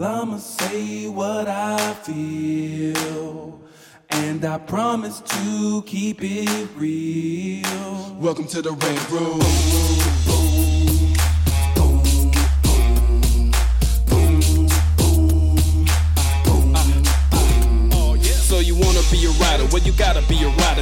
I'ma say what I feel, and I promise to keep it real. Welcome to the Red Room. So you wanna be a rider? Well, you gotta be a rider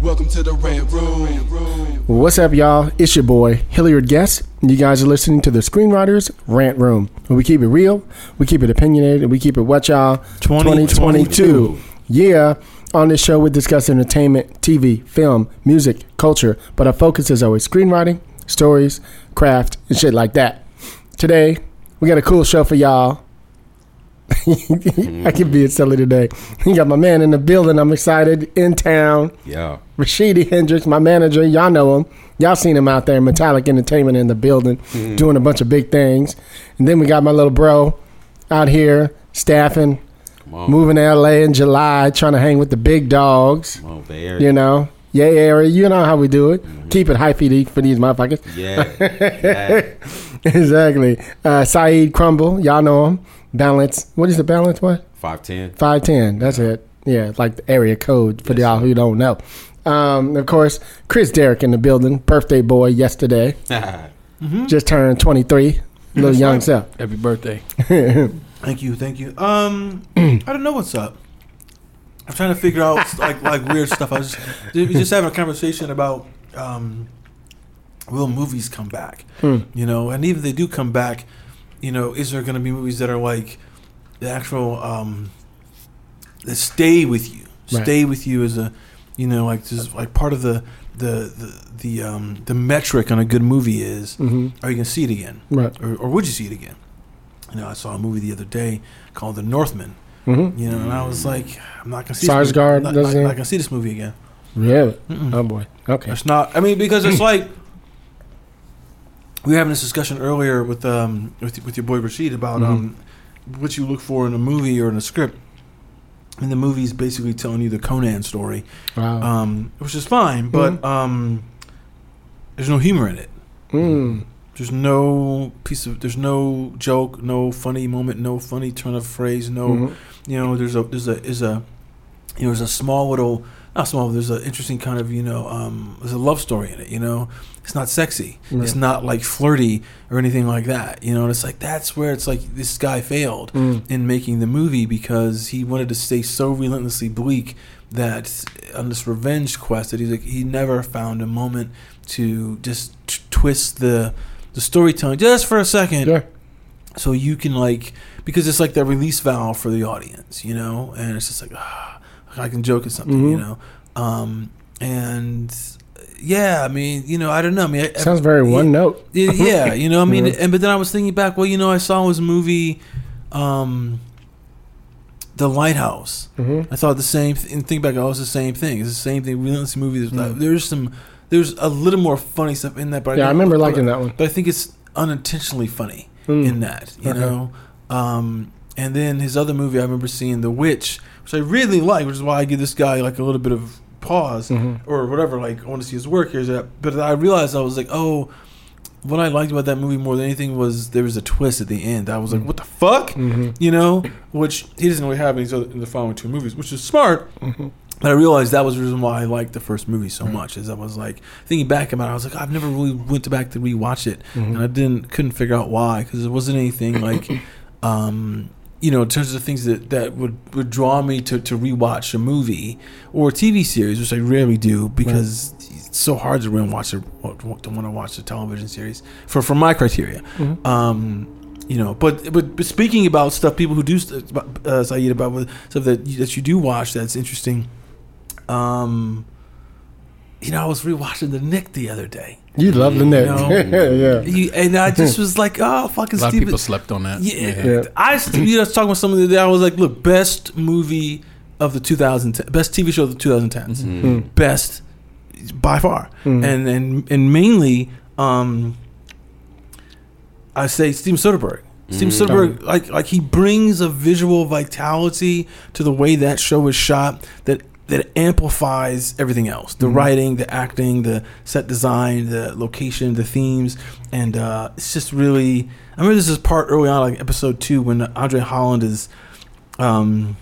Welcome to the Red Room. What's up, y'all? It's your boy, Hilliard Guest. and You guys are listening to the Screenwriters Rant Room. We keep it real, we keep it opinionated, and we keep it what, y'all? 2022. Yeah. On this show, we discuss entertainment, TV, film, music, culture, but our focus is always screenwriting, stories, craft, and shit like that. Today, we got a cool show for y'all. I can be silly today. You got my man in the building. I'm excited. In town. Yeah. Rashidi Hendricks, my manager. Y'all know him. Y'all seen him out there, Metallic Entertainment in the building, Mm-hmm. doing a bunch of big things. And then we got my little bro out here staffing, on. moving to LA in July, trying to hang with the big dogs. Come on, Bay Area. You know, yeah, area. You know how we do it. Keep it hyphy for these motherfuckers. Yeah. yeah. exactly. Uh, Saeed Crumble, y'all know him. Balance. What is the balance? What? 5'10. Five ten. That's it. Yeah, like the area code for y'all who don't know. Um, of course, Chris Derrick in the building. Birthday boy yesterday. Just turned twenty three. Little young self. Happy birthday. Thank you, thank you. Um, I don't know what's up. I'm trying to figure out like like weird stuff. I was just just having a conversation about um, will movies come back? Hmm. You know, and even if they do come back, you know, is there going to be movies that are like the actual um, that stay with you, Right. stay with you as a, you know, like just like part of the the the the um, the metric on a good movie is hmm are you going to see it again? Right. or, or would you see it again? You know, I saw a movie the other day called The Northman. hmm You know, and I was like, I'm not gonna see. Skarsgård This movie. Not, not, doesn't- not gonna see this movie again. Really? Mm-mm. Oh boy. Okay. It's not. I mean, because it's like we were having this discussion earlier with um with, with your boy Rashid about um what you look for in a movie or in a script. And the movie's basically telling you the Conan story, Wow. um, which is fine, but um, there's no humor in it. Mm. There's no piece of. There's no joke, no funny moment, no funny turn of phrase, no Mhm. you know there's a there's a is a you know there's a small little not small there's an interesting kind of you know um there's a love story in it you know? It's not sexy. It's not like flirty or anything like that you know? And it's like that's where it's like this guy failed Mm. in making the movie because he wanted to stay so relentlessly bleak that on this revenge quest that he's like he never found a moment to just t- twist the the storytelling just for a second. Sure. so you can like because it's like the release valve for the audience you know? And it's just like ah, i can joke at something you Mhm. know um and yeah i mean you know i don't know i mean I, Sounds very one note. yeah, you know i mean Mhm. and but then i was thinking back well you know i saw his movie um the lighthouse hmm I thought the same th- and think back, oh, it's the same thing. It's the same thing. Relentless movie. There's, Mm. there's some, there's a little more funny stuff in that. But Yeah, I remember liking that one. But I think it's unintentionally funny Mm. in that, you Okay. know. Um, and then his other movie, I remember seeing The Witch, which I really like, which is why I give this guy like a little bit of pause Mhm. or whatever. Like I want to see his work here. That, but I realized I was like, oh. What I liked about that movie more than anything was there was a twist at the end. I was like, Mm. "What the fuck?" Mhm. you know, which he doesn't really have in, his other, in the following two movies, which is smart. Mhm. But I realized that was the reason why I liked the first movie so Right. much. Is I was like thinking back about it, I was like, I've never really went back to rewatch it, Mhm. and I didn't couldn't figure out why because it wasn't anything like, um, you know, in terms of the things that, that would, would draw me to, to rewatch a movie or a TV series, which I rarely do because it's so hard to watch a, to want to watch a television series for for my criteria. Mhm. Um, you know, but, but but speaking about stuff, people who do uh, Saeed about stuff that you, that you do watch that's interesting. Um, you know, I was rewatching The Knick the other day. You love the net. No. yeah. You, and I just was like, oh, fucking A lot of people slept on that. Yeah, Yeah. I st- you know, I was talking with someone the other day. I was like, look, best movie of the 2010 best TV show of the 2010s, Mm. best by far, Mm. and and and mainly, um, I say Steven Soderbergh. Steven Mm. Soderbergh, like like he brings a visual vitality to the way that show is shot that that amplifies everything else. The Mhm. writing, the acting, the set design, the location, the themes, and uh, it's just really. I remember this is part early on, like episode two, when Andre Holland is, um,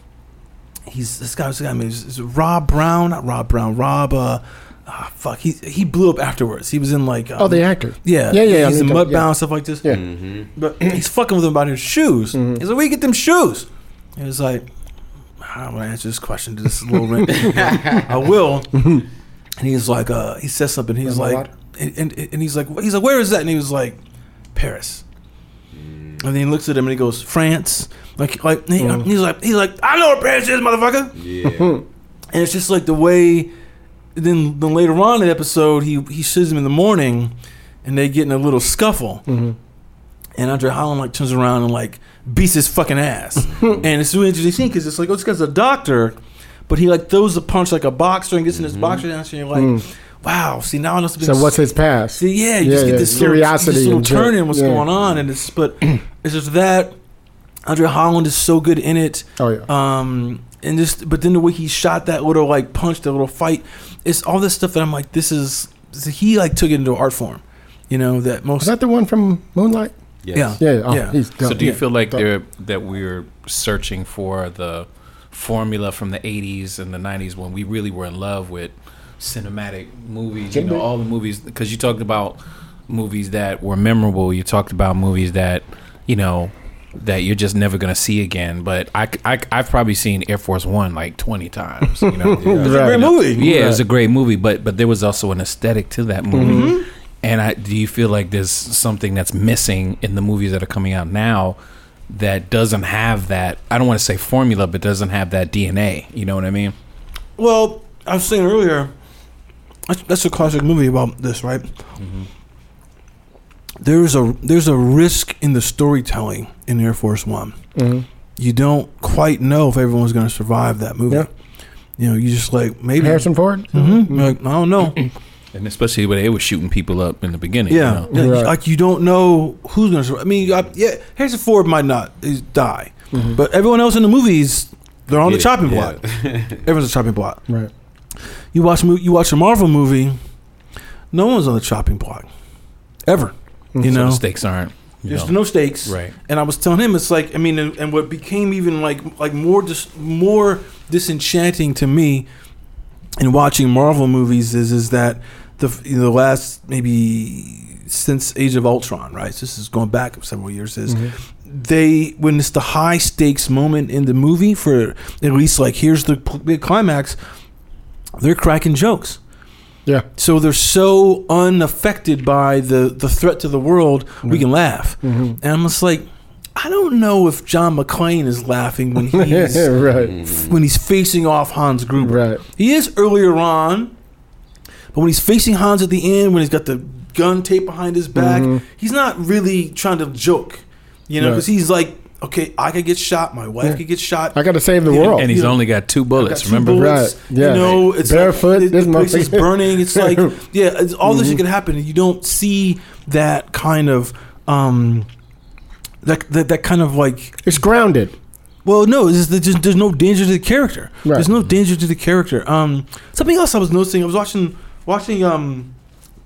he's this guy. This guy named is, is Rob Brown, not Rob Brown. Rob, uh, ah, fuck, he he blew up afterwards. He was in like, um, Oh, the actor. yeah, Yeah, yeah, he's I in mean, Mudbound yeah. and stuff like this. Yeah. Mm-hmm. But he's fucking with him about his shoes. Mhm. He's like, where you get them shoes? And he's like, I don't want to answer this question. to This a little ring. I will. and he's like, uh, he says something. He's like, and, and, and he's like, he's like, where is that? And he was like, Paris. And then he looks at him and he goes, France. Like, like he- Mhm. he's like, he's like, I know where Paris is, motherfucker. Yeah. And it's just like the way. Then, then later on in the episode, he he sees him in the morning, and they get in a little scuffle. hmm And Andre Holland like turns around and like beats his fucking ass. and it's really interesting because it's like, oh, this guy's a doctor, but he like throws a punch like a boxer and gets in his boxer dance, and you're like, Mm. wow. See now I know So what's his past? See, yeah, you just yeah, get this curiosity little, little and turn in what's Yeah. going on, and it's but it's just that Andre Holland is so good in it. Oh yeah. Um, and just but then the way he shot that little like punch, that little fight, it's all this stuff that I'm like, this is he like took it into art form, you know that most Is that the one from Moonlight? Yes. Yeah. Yeah. Oh, Yeah. He's So do you Yeah. feel like Dope. that we're searching for the formula from the 80s and the 90s when we really were in love with cinematic movies, you know, be. all the movies because you talked about movies that were memorable, you talked about movies that, you know, that you're just never going to see again, but I, I I've probably seen Air Force 1 like 20 times, you know. it's a great movie. Yeah, it was a great movie, but but there was also an aesthetic to that movie. Mm-hmm. And I, do you feel like there's something that's missing in the movies that are coming out now that doesn't have that? I don't want to say formula, but doesn't have that DNA. You know what I mean? Well, I was saying earlier, that's, that's a classic movie about this, right? There's a there's a risk in the storytelling in Air Force One. Mhm. You don't quite know if everyone's going to survive that movie. Yeah. You know, you just like maybe. Harrison Ford. Mhm. You're like I don't know. And especially when they were shooting people up in the beginning. Yeah, You know? Right. like you don't know who's going to survive. I mean, I, yeah, Harrison Ford might not is- die, mm-hmm. but everyone else in the movies, they're on the Yeah, chopping yeah. block. Everyone's a chopping block. Right. You watch you watch a Marvel movie, no one's on the chopping block, ever. Mm-hmm. You So know, the stakes aren't. there's know, no stakes. Right. And I was telling him, it's like I mean, and, and what became even like like more dis- more disenchanting to me in watching Marvel movies is is that the you know, the last maybe since Age of Ultron, right? So this is going back several years. Is they when it's the high stakes moment in the movie for at least like here's the big climax, they're cracking jokes. Yeah. So they're so unaffected by the, the threat to the world, we can laugh. Mhm. And I'm just like, I don't know if John McClane is laughing when he's right. when he's facing off Hans Gruber. Right. He is earlier on, but when he's facing Hans at the end, when he's got the gun taped behind his back, Mhm. he's not really trying to joke, you know, Right. because he's like, okay, I could get shot, my wife Yeah. could get shot. I got to save the Yeah, world. And he's You know, only got two bullets. got two remember? bullets, Right. Yeah. You know, it's Barefoot, Like, this place is burning. It's like, yeah, it's, all this shit can happen, and you don't see that kind of, um, that that, that kind of like it's grounded. well, no, it's, there's, just- there's no danger to the character. Right. There's no danger to the character. Um, something else I was noticing. I was watching watching um,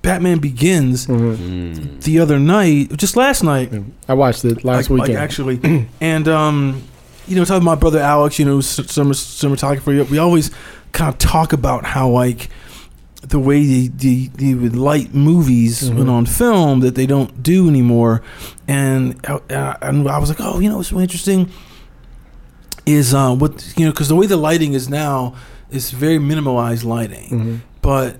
Batman Begins Mhm. Mm. the other night, just last night, I watched it last like, like weekend. actually, and um, you know, talking to my brother Alex, you know, who's summer cinematographer. We always kind of talk about how like the way they, they, they would light movies Mhm. when on film that they don't do anymore, and uh, and I was like, oh, you know, what's really interesting is uh, what you know, because the way the lighting is now is very minimalized lighting, Mhm. but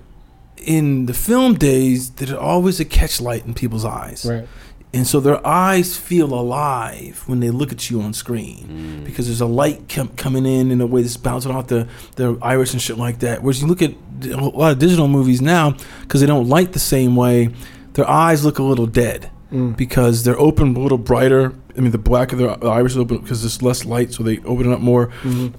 in the film days, there's always a catch light in people's eyes. Right. And so their eyes feel alive when they look at you on screen because there's a light com- coming in in a way that's bouncing off the, the iris and shit like that. Whereas you look at a lot of digital movies now, because they don't light the same way, their eyes look a little dead Mm. because they're open a little brighter. I mean, the black of their the iris is open because there's less light, so they open it up more. Mhm.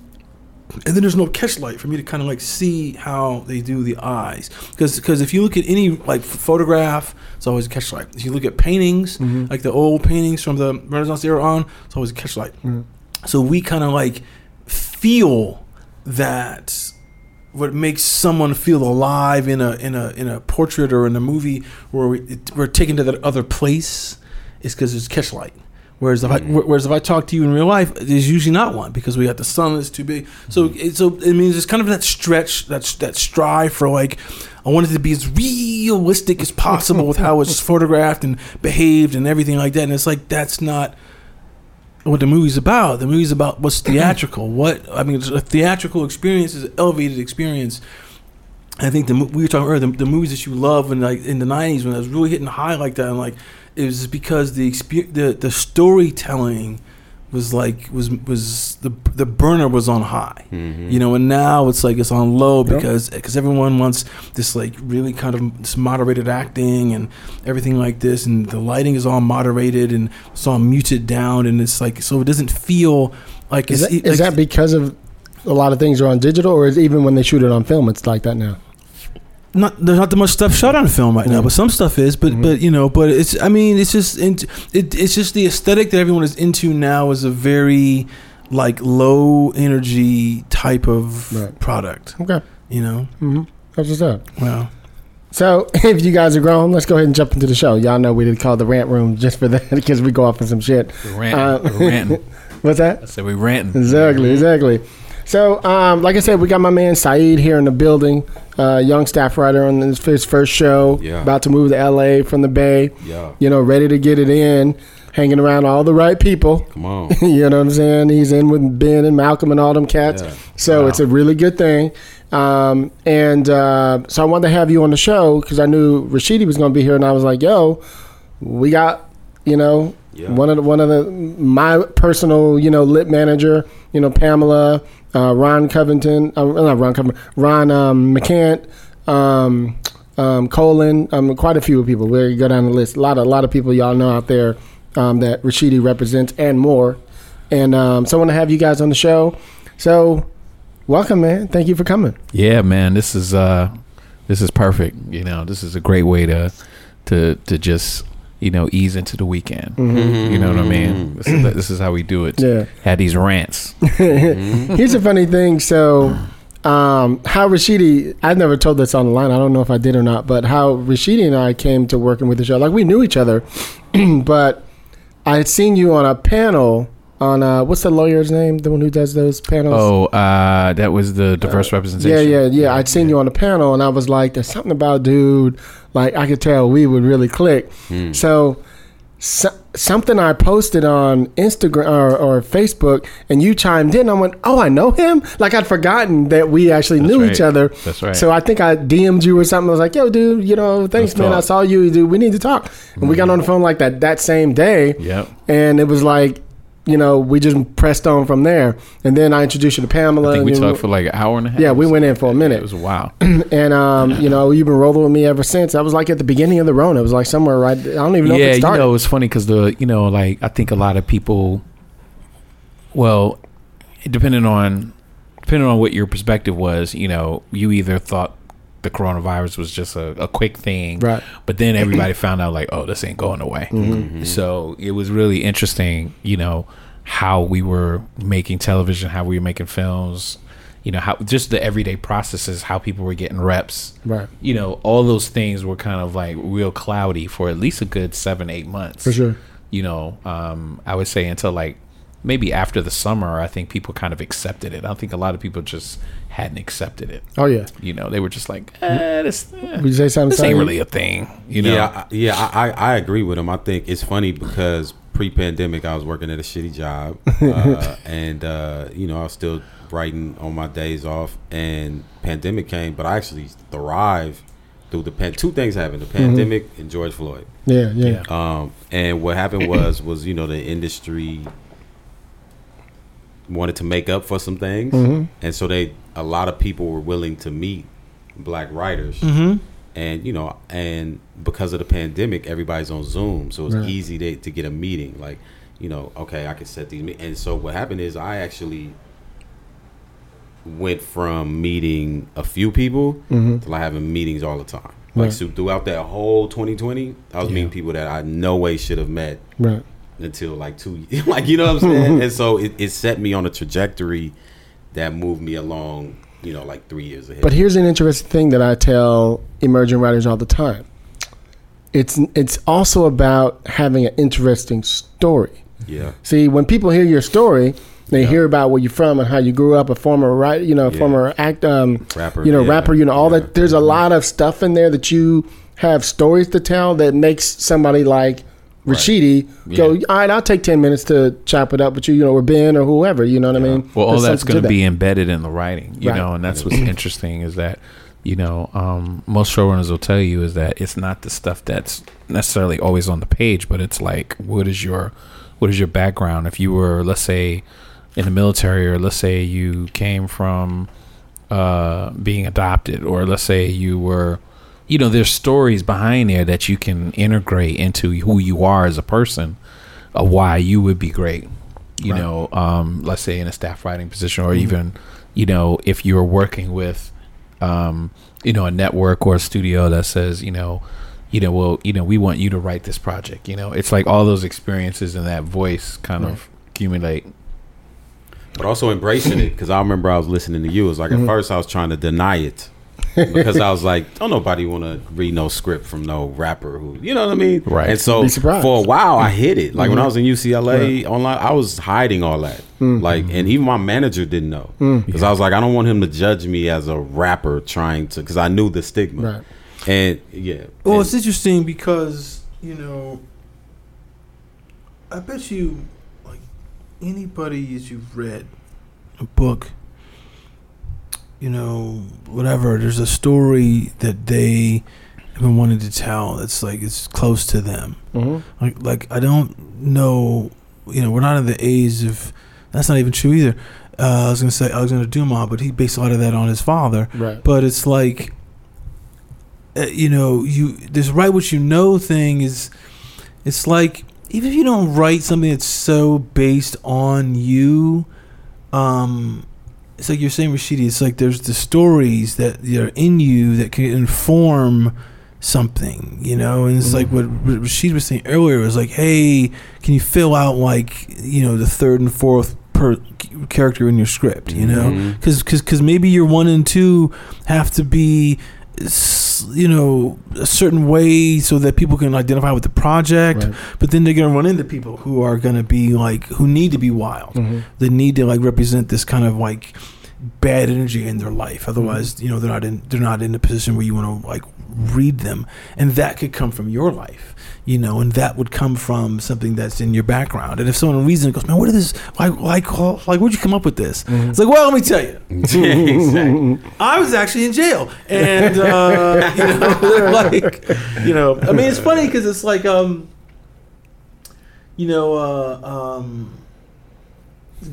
And then there's no catch light for me to kind of like see how they do the eyes because because if you look at any like photograph it's always a catch light if you look at paintings Mm-hmm. like the old paintings from the renaissance era on it's always a catch light Mm. so we kind of like feel that what makes someone feel alive in a in a in a portrait or in a movie where we, it, we're taken to that other place is because there's catch light Whereas if I mm. whereas if I talk to you in real life, there's usually not one because we got the sun that's too big. So mm. it, so it means it's kind of that stretch, that that strive for like I wanted to be as realistic as possible with how it's photographed and behaved and everything like that. And it's like that's not what the movie's about. The movie's about what's theatrical. What I mean, a theatrical experience is an elevated experience. I think the we were talking earlier the, the movies that you love when like in the '90s when I was really hitting high like that, and like it was because the exper- the the storytelling was like was was the the burner was on high, mm-hmm. you know, and now it's like it's on low Yep. because because everyone wants this like really kind of this moderated acting and everything like this, and the lighting is all moderated and it's all muted down, and it's like so it doesn't feel like Is, it's that, is like- that because of a lot of things are on digital, or is even when they shoot it on film, it's like that now? Not there's not that much stuff shot on film right now, but some stuff is. But Mhm. but you know, but it's I mean it's just it, it's just the aesthetic that everyone is into now is a very like low energy type of Right. product. Okay, You know, mm-hmm. that's what's up. well, So, if you guys are grown, let's go ahead and jump into the show. Y'all know we did call the rant room just for that because we go off on some shit. We're ranting. Uh, we're ranting. What's that? I said we ranting. Exactly, exactly. So, um, like I said, we got my man Saeed here in the building, uh, young staff writer on his, his first show, Yeah. about to move to LA from the Bay. Yeah. You know, ready to get it in, hanging around all the right people. Come on. you know what I'm saying? He's in with Ben and Malcolm and all them cats. Yeah. So Wow. it's a really good thing. Um, and uh, so I wanted to have you on the show because I knew Rashidi was going to be here, and I was like, "Yo, we got you know Yeah. one of the, one of the my personal you know lit manager, you know Pamela, uh, Ron Covington, uh, not Ron Covington, Ron um, McCant." Um, um, Colin, um, quite a few people. Where you go down the list. A lot of a lot of people y'all know out there um, that Rashidi represents and more. And um, so I want to have you guys on the show. So welcome, man. Thank you for coming. Yeah, man, this is uh this is perfect. You know, this is a great way to to to just you know ease into the weekend. You know what I mean? This is, this is how we do it. Yeah. Had these rants. Here's a funny thing. So, um, how Rashidi, I never told this on the line. I don't know if I did or not, but how Rashidi and I came to working with the show. Like we knew each other, but I had seen you on a panel on uh, what's the lawyer's name? The one who does those panels. Oh, uh, that was the diverse Yeah, representation. yeah, yeah. Yeah. I'd seen you on the panel, and I was like, "There's something about dude." Like I could tell we would really click. So, so something I posted on Instagram or, or Facebook, and you chimed in. I went, "Oh, I know him." Like I'd forgotten that we actually That's knew right. each other. That's right. So I think I DM'd you or something. I was like, "Yo, dude, you know, thanks, Let's man. I saw you, dude. We need to talk." And we got on the phone like that that same day. Yep. And it was like. You know, we just pressed on from there, and then I introduced you to Pamela. I think we you- talked for like an hour and a half. Yeah, we went in for a minute. It was wow. and um, you know, you've been rolling with me ever since. That was like at the beginning of the Rona. It was like somewhere right. I don't even know yeah, if it you started. know, it's funny because the you know, like I think a lot of people, well, depending on depending on what your perspective was, you know, you either thought the coronavirus was just a, a quick thing, Right. But then everybody found out like, oh, this ain't going away. Mm-hmm. So it was really interesting, you know, how we were making television, how we were making films. You know how just the everyday processes, how people were getting reps, Right. You know, all those things were kind of like real cloudy for at least a good seven, eight months. For sure. You know, um, I would say until like maybe after the summer, I think people kind of accepted it. I don't think a lot of people just hadn't accepted it. Oh yeah. You know, they were just like, eh, this, eh, Would you say something? this ain't really a thing. You know, Yeah, I- yeah, I, I, I agree with him. I think it's funny because pre-pandemic, I was working at a shitty job, uh, and uh, you know, I was still writing on my days off. And pandemic came, but I actually thrived through the pan. Two things happened: the pandemic and George Floyd. Yeah, yeah. Yeah. Um, and what happened was, was you know, the industry wanted to make up for some things, Mhm. and so they a lot of people were willing to meet black writers mm-hmm. and you know and because of the pandemic everybody's on zoom so it's Right. easy to, to get a meeting like you know okay i can set these me- and so what happened is i actually went from meeting a few people Mm-hmm. to like having meetings all the time. Like Right. so throughout that whole 2020, I was Yeah. meeting people that I no way should have met Right. Until like two like you know what I'm saying? and so it, it set me on a trajectory that moved me along, you know, like three years ahead. But here's an interesting thing that I tell emerging writers all the time. It's it's also about having an interesting story. yeah. See, when people hear your story, they Yeah. hear about where you're from and how you grew up, a former right, you know, Yeah. former act, um, Rapper. you know, yeah, rapper, you know, all that. There's a lot of stuff in there that you have stories to tell that makes somebody like Rashidi go, all right, I'll take ten minutes to chop it up with you, you know, or Ben or whoever, you know what I mean? Well, all There's that's going to that. be embedded in the writing, you Right. know, and that's what's interesting is that, you know, um, most showrunners will tell you is that it's not the stuff that's necessarily always on the page, but it's like, what is your, what is your background? If you were, let's say, in the military, or let's say you came from uh, being adopted, or let's say you were, you know, there's stories behind there that you can integrate into who you are as a person, of why you would be great. You Right. know, um, let's say in a staff writing position, or even, you know, if you're working with, um, you know, a network or a studio that says, you know, you know, well, you know, we want you to write this project. You know, it's like all those experiences and that voice kind of accumulate. But also embracing it because I remember I was listening to you. It was like Mm-hmm. at first I was trying to deny it because I was like, don't nobody want to read no script from no rapper who, you know what I mean? Right. And so Be surprised. for a while I hid it. Like when Mm-hmm. I was in UCLA online, I was hiding all that. Like, and even my manager didn't know Mm. because I was like, I don't want him to judge me as a rapper trying to because I knew the stigma. Right. And yeah. Well, And- it's interesting because you know, I bet you, like anybody as you've read a book, you know, whatever. There's a story that they have been wanting to tell. That's like it's close to them. hmm Like, like I don't know. You know, we're not in the age of. That's not even true either. Uh, I was gonna say Alexander Dumas, but he based a lot of that on his father Right. but it's like uh, you know you this write what you know thing is it's like even if you don't write something that's so based on you um it's like you're saying Rashidi it's like there's the stories that are in you that can inform something you know? And it's like mm-hmm. what Rashid was saying earlier was like hey can you fill out like you know the third and fourth per character in your script you know? Mm-hmm. Because because maybe your one and two have to be you know a certain way so that people can identify with the project Right. but then they're gonna run into people who are gonna be like who need to be wild hmm they need to like represent this kind of like bad energy in their life otherwise Mm-hmm. you know they're not in they're not in a position where you want to like read them and that could come from your life you know and that would come from something that's in your background and if someone reads it and goes man what is this like like like where'd you come up with this Mm-hmm. it's like well let me tell you exactly. I was actually in jail, and uh, you know, like, you know, I mean, it's funny because it's like, um, you know, uh, um,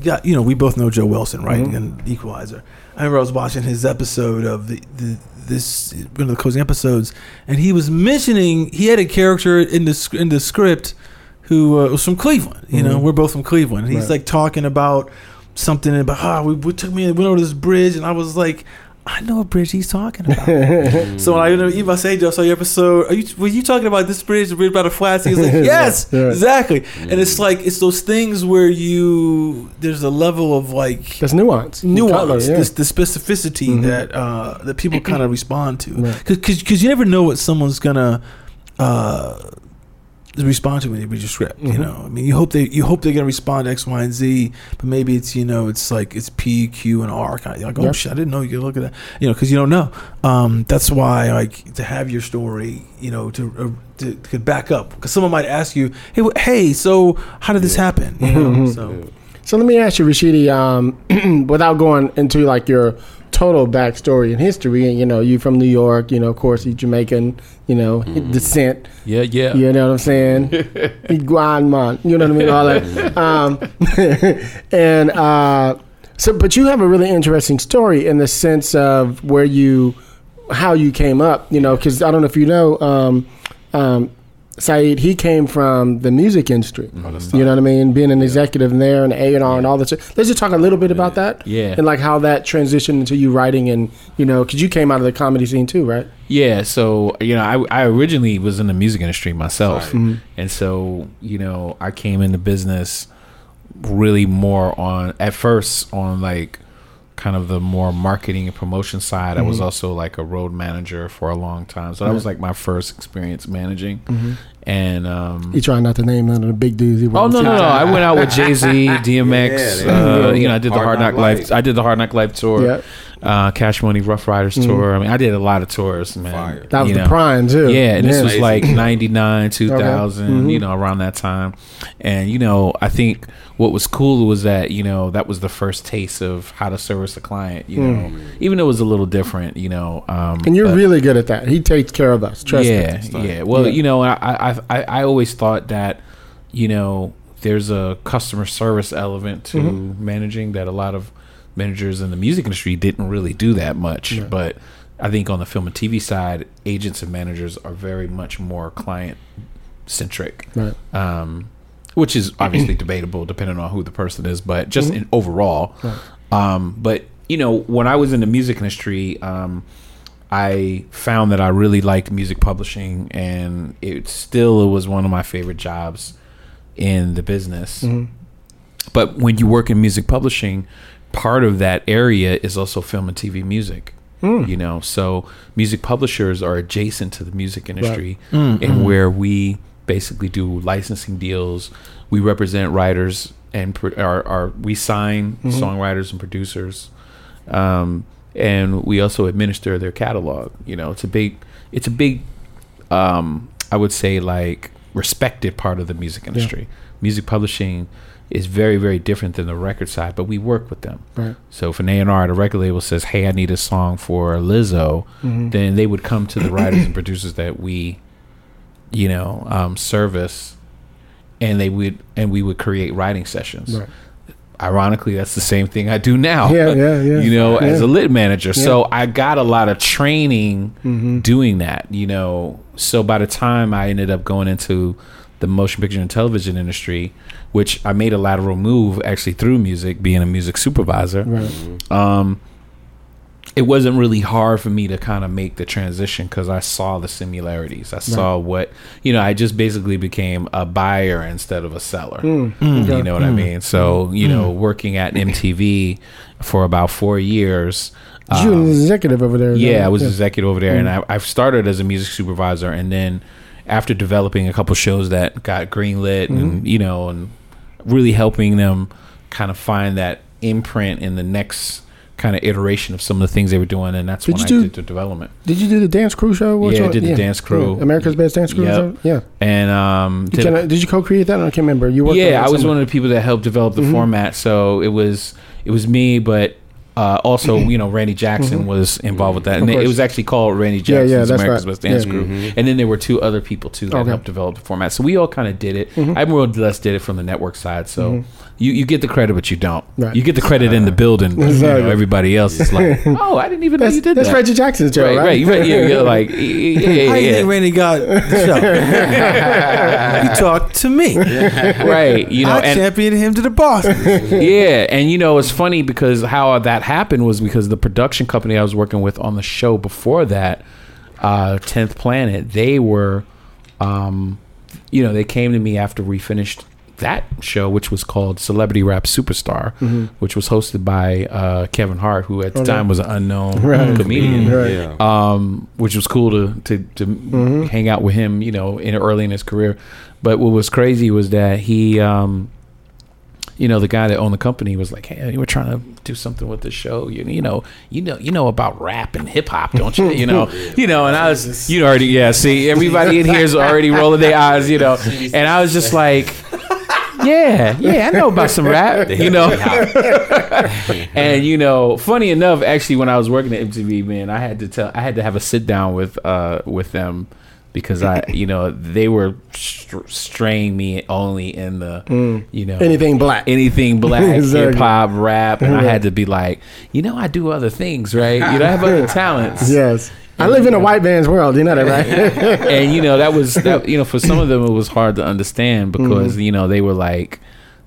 got you know, we both know Joe Wilson, right? Mhm. And Equalizer. I remember I was watching his episode of the, the this one of the closing episodes, and he was mentioning he had a character in the in the script who uh, was from Cleveland. You know, Mhm. we're both from Cleveland. And he's Right. like talking about something about ah, we, we took me went over this bridge, and I was like. I know what bridge he's talking about. so when I even I say, Joe, saw your episode, are you were you talking about this bridge, the bridge by the flats? He was like, yes, Yeah. exactly. And it's like it's those things where you there's a level of like There's nuance. nuance, Color, yeah. this, the specificity Mhm. that uh, that people kind of respond to, Right. because you never know what someone's gonna uh, respond to when they read your script. You Mhm. know, I mean, you hope they you hope they're gonna respond to X, Y, and Z, but maybe it's you know it's like it's P, Q, and R kind of like oh Yep. shit, I didn't know you could look at that. You know, because you don't know. Um, that's why like to have your story, you know, to uh, to, to back up, because someone might ask you, hey, wh- hey, so how did this happen? You know, Mhm. so. So let me ask you, Rashidi, um, without going into like your total backstory and history, and you know, you from New York, you know, of course, you Jamaican, you know, descent, Yeah, yeah. you know what I'm saying? Guanman, you know what I mean? All that. Um, and uh, so, but you have a really interesting story in the sense of where you, how you came up, you know, because I don't know if you know, um, um, Saeed, he came from the music industry. Oh, You know what I mean? Being an executive in there and A and R and all that. Let's just talk a little bit about that. Yeah. And like how that transitioned into you writing and you know because you came out of the comedy scene too, right? Yeah, so you know, I I originally was in the music industry myself, Mm-hmm. and so you know, I came into business really more on at first on like kind of the more marketing and promotion side. I Mm-hmm. was also like a road manager for a long time, so that was like my first experience managing, Mm-hmm. And um, You trying not to name none of the big dudes. he Oh no no no! I went out with Jay Z, DMX. Yeah, uh, you know, I did the Hard Hard Knock Knock Life. Life. I did the Hard Knock Life tour. Yeah. Uh, Cash Money Rough Riders tour. I mean, I did a lot of tours, man. Fire. That was You the know. prime too. Yeah, and this was like 99, 2000, Mhm. you know, around that time. And, you know, I think what was cool was that, you know, that was the first taste of how to service a client, you know, even though it was a little different, you know. Um, And you're but- really good at that. He takes care of us. Trust yeah, me. yeah. Well, Yeah. you know, I, I I I always thought that, you know, there's a customer service element to Mm-hmm. managing that a lot of managers in the music industry didn't really do that much. But I think on the film and TV side, agents and managers are very much more client centric. Right. Um, which is obviously debatable depending on who the person is, but just in overall. Um, but you know, when I was in the music industry, um, I found that I really liked music publishing, and it still was one of my favorite jobs in the business. But when you work in music publishing, part of that area is also film and TV music. You know, so music publishers are adjacent to the music industry, and where we basically do licensing deals. We represent writers and pro- are, are we sign songwriters and producers, um, and we also administer their catalog. You know, it's a big, it's a big, um, I would say like respected part of the music industry. Music publishing is very very different than the record side, but we work with them. Right. So if an A and R at a record label says, "Hey, I need a song for Lizzo," then they would come to the writers and producers that we, you know, um, service, and they would and we would create writing sessions. Right. Ironically, that's the same thing I do now. Yeah, yeah, yeah. You know, as a lit manager, so I got a lot of training Mm-hmm. doing that. You know, so by the time I ended up going into the motion picture and television industry, which I made a lateral move actually through music, being a music supervisor Right. Mm-hmm. um, it wasn't really hard for me to kind of make the transition because I saw the similarities. I saw what you know. I just basically became a buyer instead of a seller. Mm, you know what I mm. mean? So mm. you know, working at MTV for about four years. you um, an executive over there. yeah, I was yeah. executive over there, and I, I started as a music supervisor, and then after developing a couple shows that got greenlit, and mm-hmm. you know, and really helping them kind of find that imprint in the next kind of iteration of some of the things they were doing, and that's Did when you I do- did the development. Did you do the dance crew show? Yeah, I did the Dance Crew. Yeah. America's Best Dance Crew. Yep. show? Yeah. And um, You did- kinda- did you co-create that? I can't remember. You worked. yeah, I was somewhere. one of the people that helped develop Mm-hmm. the format. So it was it was me, but uh, also you know Randy Jackson was involved with that, and Mm-hmm. It was actually called Randy Jackson's yeah, that's America's right. Best Dance Yeah. Crew, and then there were two other people too that Okay. Mm-hmm. helped develop the format. So we all kind of did it. I more or less did it from the network side. So you, you get the credit, but you don't. Right. You get the credit in the building. But, you know, everybody else is like, oh, I didn't even know That's, you did that's that. That's Reggie Jackson's joke, Right, right? right, you right, yeah, you're like, yeah, yeah, How yeah, you think Randy got the show? you talked to me. right, you know, I and championed him to the boss. yeah, and you know it's funny because how that happened was because the production company I was working with on the show before that, uh, Tenth Planet, they were, um, you know, they came to me after we finished that show, which was called Celebrity Rap Superstar, which was hosted by uh, Kevin Hart, who at the Okay. time was an unknown Right. comedian Right. Um, which was cool to to, to hang out with him, you know, in early in his career. But what was crazy was that he, um, you know, the guy that owned the company was like, "Hey, we're trying to do something with the show. You, you know, you know, you know about rap and hip hop, don't you? You know, you know." And I was, you already, yeah. See, everybody in here is already rolling their eyes, you know. And I was just like. Yeah, yeah, I know about some rap, you know. and you know, funny enough, actually, when I was working at MTV, man, I had to tell, I had to have a sit down with, uh, with them because I, you know, they were str- straying me only in the, you know, Anything black. anything black, Exactly. hip hop, rap, and I had to be like, you know, I do other things, right? You know, I have other talents. Yes. I live in a white man's world. You know that, right? and you know that was that. You know, for some of them, it was hard to understand because Mm-hmm. you know they were like,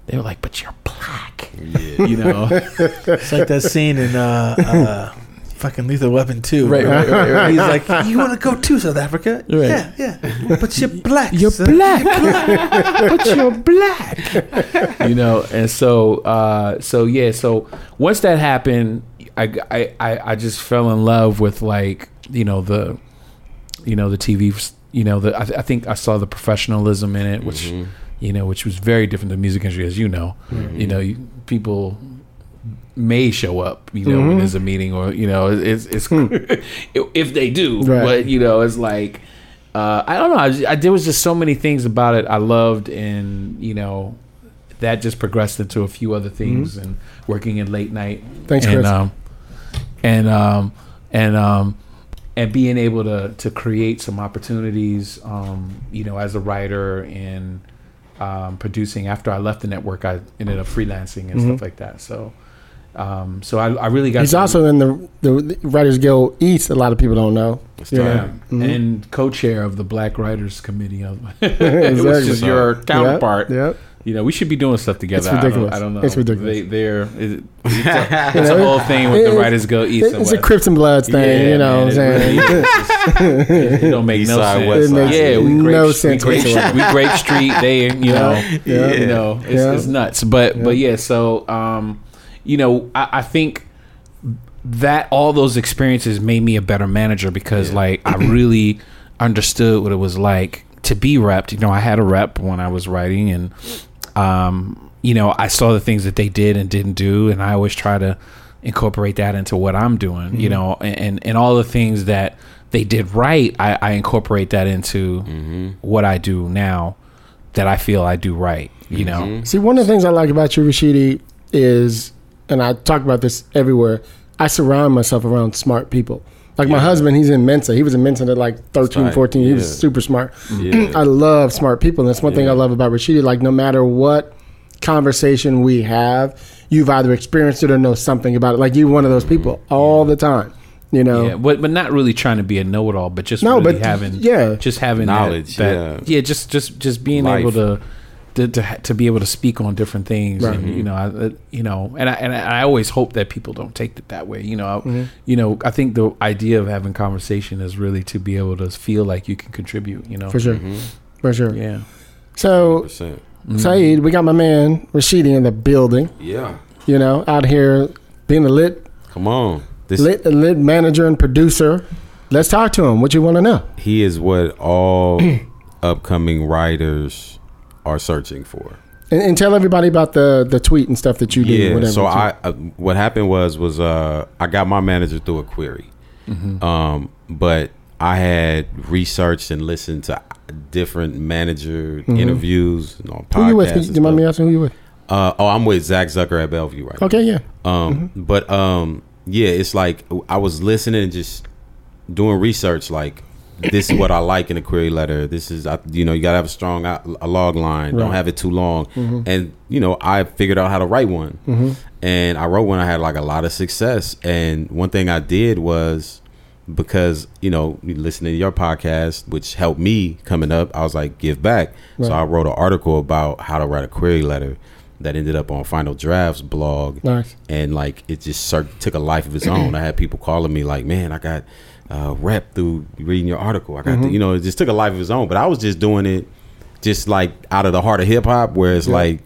they were like, but you're black. Yeah. You know, It's like that scene in uh, uh, fucking Lethal Weapon 2. Right, right, right, right. He's like, You want to go to South Africa? Right. Yeah, yeah. But you're black. you're son." black, but you're black. you know, and so, uh, so yeah. So once that happened, I, I, I, I just fell in love with like you know the, you know the TV. You know the. I, I think I saw the professionalism in it, which you know, which was very different than music industry, as you know. You know, you, people may show up, you know, when there's a meeting, or you know, it's it's if they do, Right. but you know, it's like uh, I don't know. I, just- I, there was just so many things about it I loved, and you know, that just progressed into a few other things, and working in late night. Thanks, and, Chris. Um, and um, and um, and being able to to create some opportunities, um, you know, as a writer and um, producing. After I left the network, I ended up freelancing and stuff like that. So. Um, so I, I really got. He's to- also in the the Writers Guild East. A lot of people don't know. yeah, Mhm. and co-chair of the Black Writers Committee of which is your counterpart. Yep. You know, we should be doing stuff together. It's ridiculous. I don't, I don't know. It's ridiculous. They, they're it, it's, a, it's a whole thing with the Writers Guild East and It's a West. Crips and Bloods thing. Yeah, you know man, what I'm saying? really is. it don't make East no side, sense. west It makes yeah, we grape, no we sense grape, whatsoever. we grape Street. They, you know, Yeah. you know, it's, Yeah. it's nuts. But but yeah, so um, you know, I, I think that all those experiences made me a better manager because like I really understood what it was like to be repped. You know, I had a rep when I was writing and um, you know, I saw the things that they did and didn't do and I always try to incorporate that into what I'm doing, you mm-hmm. know, and, and, and all the things that they did right, I, I incorporate that into mm-hmm. what I do now that I feel I do right, you know. Mm-hmm. See, one of the things I like about you, Rashidi, is, and I talk about this everywhere. I surround myself around smart people. Like my husband, he's in Mensa. He was in Mensa at like 13, right. 14. He Yeah. was super smart. Yeah. I love smart people. And that's one thing I love about Rashidi. Like, no matter what conversation we have, you've either experienced it or know something about it. Like, you're one of those people all the time. You know? Yeah, but but not really trying to be a know-it-all, but just No, really but having yeah. just having that- Knowledge, That, yeah. just just just being Life. able to. To, to, to be able to speak on different things, Right. and you know, I, uh, you know, and I, and I I always hope that people don't take it that way. You know, I, Mm-hmm. you know, I think the idea of having conversation is really to be able to feel like you can contribute. You know, For sure. For sure. yeah. So, 100%. Saeed, we got my man Rashidi in the building. Yeah. You know, out here being a lit Come on. This lit, lit manager and producer. Let's talk to him. What you want to know? he is what all upcoming writers are searching for. And, and tell everybody about the the tweet and stuff that you did. Yeah. whatever. So I, uh, what happened was, was uh, I got my manager through a query, Mm-hmm. um, but I had researched and listened to different manager interviews and on Mm-hmm. who you with? podcasts. Do you mind me asking who you with? Uh, oh, I'm with Zach Zucker at Bellevue right now. Okay, yeah. Um, but um, yeah, it's like I was listening and just doing research. Like this is what I like in a query letter. This is I- you know you gotta have a strong out- a log line. Don't have it too long. Mm-hmm. And you know I figured out how to write one, mm-hmm. and I wrote one. I had like a lot of success. And one thing I did was because you know listening to your podcast, which helped me coming up, I was like give back. So I wrote an article about how to write a query letter. That ended up on Final Drafts blog Nice. and like it just took a life of its own. I had people calling me like, "Man, I got uh, rep through reading your article. I got, the, you know, it just took a life of its own." But I was just doing it, just like out of the heart of hip hop, where it's Yeah. like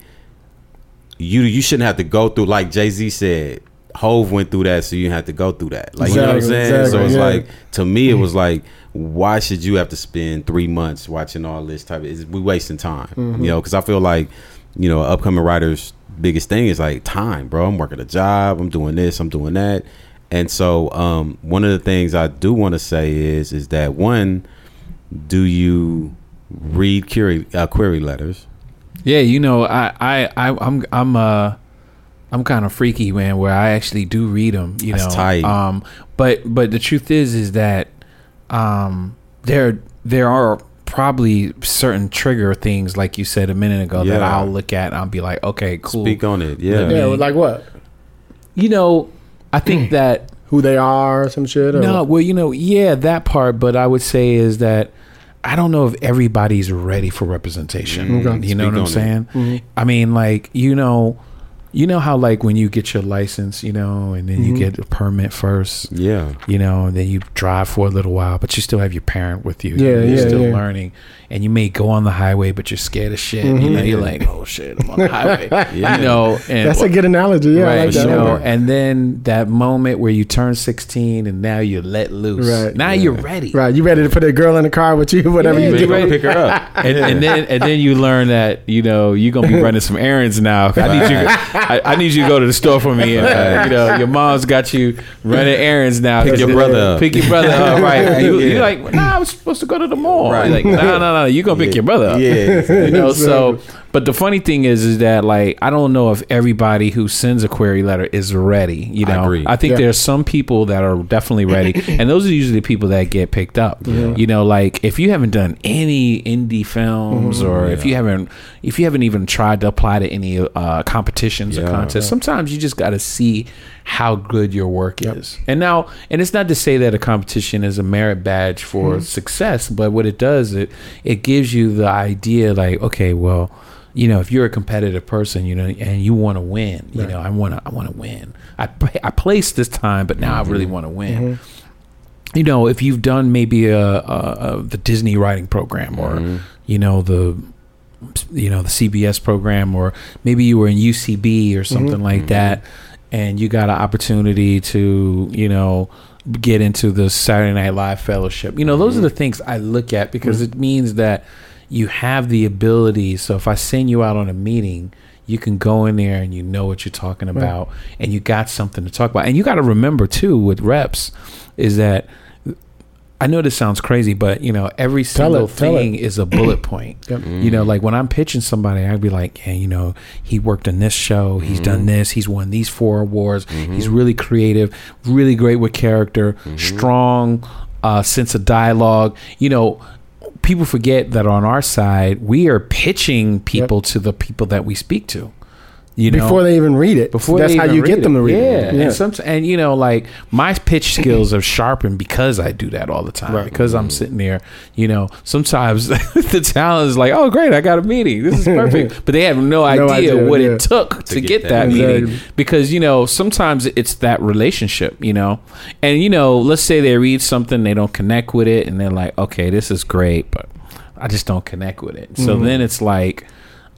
you you shouldn't have to go through like Jay Z said. Hove went through that, so you have to go through that. Like you know what I'm Exactly, saying? so it's yeah. like to me, it was like, why should you have to spend three months watching all this type of? Is we wasting time? Mm-hmm. You know, because I feel like you know, upcoming writers' biggest thing is like time, bro. I'm working a job, I'm doing this, I'm doing that. And so um, one of the things I do want to say is is that one, do you read query uh, query letters? Yeah, you know, I, I, I I'm, I'm, uh, I'm kind of freaky, man. Where I actually do read them, you That's know. tight. Um, but, but the truth is, is that, um, there, there are probably certain trigger things, like you said a minute ago, that I'll look at and I'll be like, okay, cool. Speak on it. Yeah. Let Yeah, me- like what? You know, I think hmm. that who they are or some shit? Or? No, well, you know, yeah, that part. But I would say is that I don't know if everybody's ready for representation. Mm-hmm. Okay. You know Speak what I'm on it. saying? Mm-hmm. I mean, like you know, you know how like when you get your license, you know, and then you mm-hmm. get a permit first. Yeah. You know, and then you drive for a little while, but you still have your parent with you. Yeah, you're yeah, still yeah. learning, and you may go on the highway, but you're scared of shit. You know, you're like, oh shit, I'm on the highway. Yeah. You know, and That's a good analogy. Yeah, I right, like you know, one. and then that moment where you turn 16 and now you're let loose. Right. Now you're ready. Right, you ready to put a girl in the car with you, whatever Yeah, you you do. ready- to Pick her up. And, and then and then you learn that you know you're gonna be running some errands now. I need you. I, I need you to go to the store for me. And, uh, you know your mom's got you running errands now. Pick your brother up. Pick your brother up. Right. You, Yeah. You're like, nah, I was supposed to go to the mall. Right. Like, no, no, no. You're gonna pick your brother up. Yeah. you know so but the funny thing is is that like i don't know if everybody who sends a query letter is ready you I know agree. think Yeah. there's some people that are definitely ready and those are usually the people that get picked up you know like if you haven't done any indie films Mm-hmm. or if you haven't if you haven't even tried to apply to any uh, competitions or Yeah. contests sometimes you just got to see how good your work is and now and it's not to say that a competition is a merit badge for Mm-hmm. success but what it does it it gives you the idea like okay well you know if you're a competitive person you know and you want to win you know i want to i want to win. I i placed this time but now i really Mm-hmm. want to win mm-hmm. you know if you've done maybe a, a, a the disney writing program or Mm-hmm. you know the you know the cbs program or maybe you were in ucb or mm-hmm. something like mm-hmm. that and you got an opportunity to you know get into the saturday night live fellowship. You know those are the things i look at because it means that you have the ability so if i send you out on a meeting you can go in there and you know what you're talking about and you got something to talk about and you got to remember too with reps is that I know this sounds crazy, but you know, every Tell single it, thing is a bullet point. Yep. You know, like when I'm pitching somebody, I'd be like, yeah, you know, he worked on this show, he's done mm-hmm. this, he's won these four awards, mm-hmm. he's really creative, really great with character, mm-hmm. strong uh, sense of dialogue. You know, people forget that on our side, we are pitching people to the people that we speak to. You know, Before they even read it. before That's they how you get read them to read yeah. it. And some and you know, like my pitch skills are sharpened because I do that all the time. Right. Because I'm mm. sitting there, you know, sometimes the talent is like, Oh great, I got a meeting. This is perfect. but they have no idea, idea, what yeah. it took to, get get, that that, meeting. meeting. Because, you know, sometimes it's that relationship, you know. And you know, let's say they read something, they don't connect with it, and they're like, Okay, this is great, but I just don't connect with it. So mm-hmm. then it's like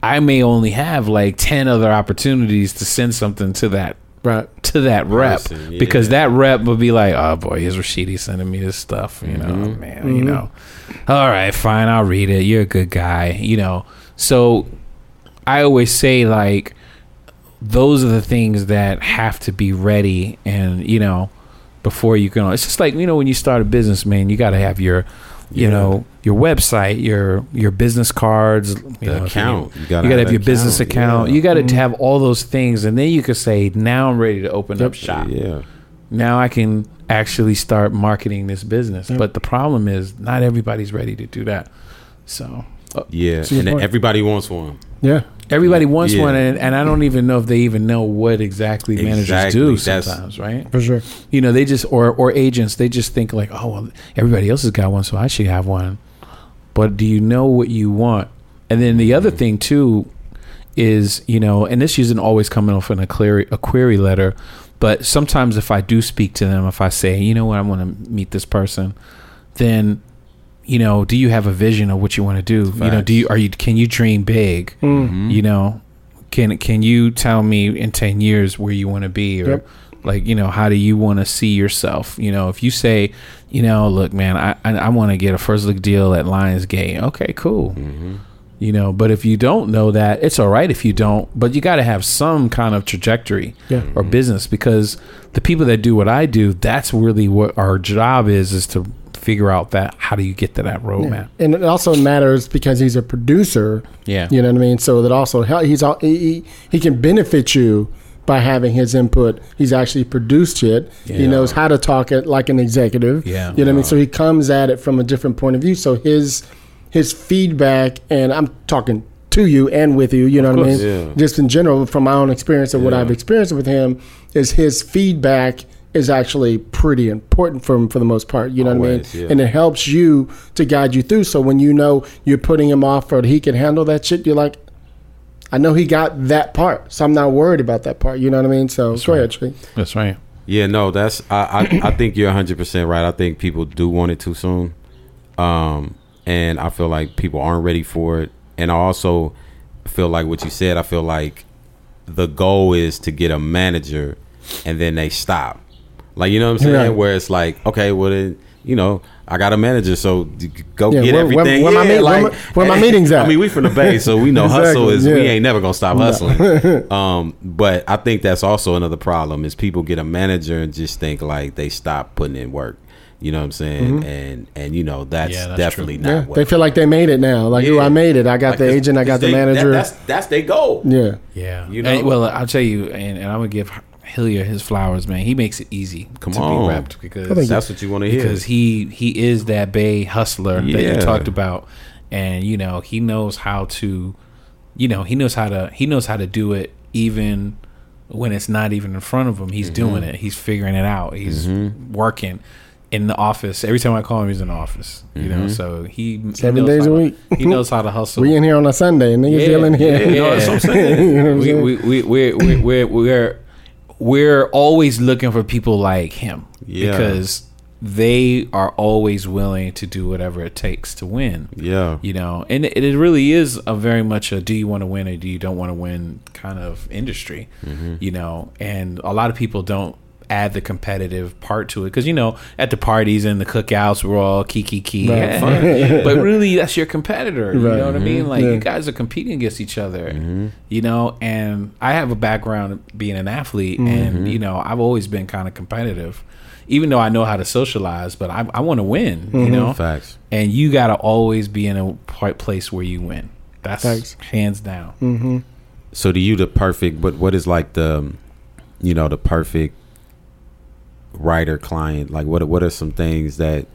I may only have like 10 other opportunities to send something to that Right. to that rep Person, because that rep would be like, "Oh boy, here's Rashidi sending me this stuff." You know, Mm-hmm. man. You know, all right, fine, I'll read it. You're a good guy. You know, so I always say like those are the things that have to be ready, and you know, before you can. It's just like you know when you start a business, man, you got to have your, you Yeah. know, your website, your your business cards, you The know, account. You you gotta got to have have your an business account, account. yeah. You got to mm-hmm. have all those things, and then you could say, "Now I'm ready to open up shop. Yeah. Now I can actually start marketing this business." But the problem is, not everybody's ready to do that. So uh, Yeah. That's And point. everybody wants one. Yeah. everybody wants Yeah. one, and, and I don't even know if they even know what exactly, managers Exactly. do That's- sometimes, right? For sure. You know, they just or or agents, they just think like, "Oh, well, everybody else has got one, so I should have one." But do you know what you want? And then the other thing too is, you know, and this isn't always coming off in a query a query letter, but sometimes if I do speak to them, if I say, you know what, I want to meet this person, then you know, do you have a vision of what you want to do? You know, do you are you can you dream big? Mm. You know, can can you tell me in 10 years where you want to be or Yep. Like you know how do you want to see yourself? You know if you say you know look man i i, I want to get a first look deal at lionsgate okay cool. Mm-hmm. You know but if you don't know that it's all right if you don't but you got to have some kind of trajectory Yeah. or mm-hmm. business because the people that do what i do that's really what our job is is to figure out that how do you get to that roadmap? And it also matters because he's a producer. yeah. You know what I mean? So that also he's all, he, he he can benefit you by having his input. He's actually produced it. He knows how to talk it like an executive. Yeah. You know what I mean? So he comes at it from a different point of view. So his his feedback and I'm talking to you and with you, you know what I mean? Yeah. Just in general from my own experience of what I've experienced with him is his feedback is actually pretty important for him for the most part. You know what I mean? Yeah. And it helps you to guide you through. So when you know you're putting him off or he can handle that shit, you're like, I know he got that part, so I'm not worried about that part. You know what I mean? So go ahead, Trey. That's right. Yeah, no, that's I I, I think you're 100 percent right. I think people do want it too soon, um, and I feel like people aren't ready for it. And I also feel like what you said. I feel like the goal is to get a manager, and then they stop. Like you know what I'm saying? Right. Where it's like, okay, well then you know I got a manager, so go Yeah, get where- where- everything. where my yeah, meet- where like, my- where my meetings at? I mean, we from the Bay, so we know Exactly, hustle is. We ain't never gonna stop hustling. um, but I think that's also another problem is people get a manager and just think like they stop putting in work. You know what I'm saying? And and you know that's, Yeah, that's definitely true. not. Yeah, what they feel like they made it now. Like, ooh, Yeah. I made it. I got like, the 'cause- agent. I got 'cause the they- that- manager. that's that's their goal. yeah. Yeah, You know? And, well, I'll tell you, and, and I'm gonna give Hilliard his flowers, man. He makes it easy Come to on. be repped because thank you. That's what you want to hear. because he he is that Bay hustler that you talked about, and you know he knows how to, you know he knows how to he knows how to do it even when it's not even in front of him. He's mm-hmm. doing it. He's figuring it out. He's mm-hmm. working in the office. Every time I call him, he's in the office. You know, mm-hmm. so he he Seven knows days how a to- week. he knows how to hustle. We in here on a Sunday, and niggas still in here. Yeah, No, that's what I'm saying. you know what I'm we, saying? we, we, we're, we're, we're, we're, we're always looking for people like him Yeah. because they are always willing to do whatever it takes to win. yeah, You know, and it, it really is a very much a do you want to win or do you don't want to win kind of industry, Mm-hmm. you know, and a lot of people don't add the competitive part to it. Because you know at the parties and the cookouts we're all kiki key Right. yeah. but really that's your competitor you know what i mean? Like Yeah. you guys are competing against each other mm-hmm. you know? And i have a background being an athlete mm-hmm. and you know i've always been kind of competitive. Even though i know how to socialize but i, I want to win you mm-hmm. know? Facts. and you got to always be in a part place where you win. That's Thanks. hands down. So to you, the perfect, but what is like the, you know, the perfect writer client? Like what? What are some things that?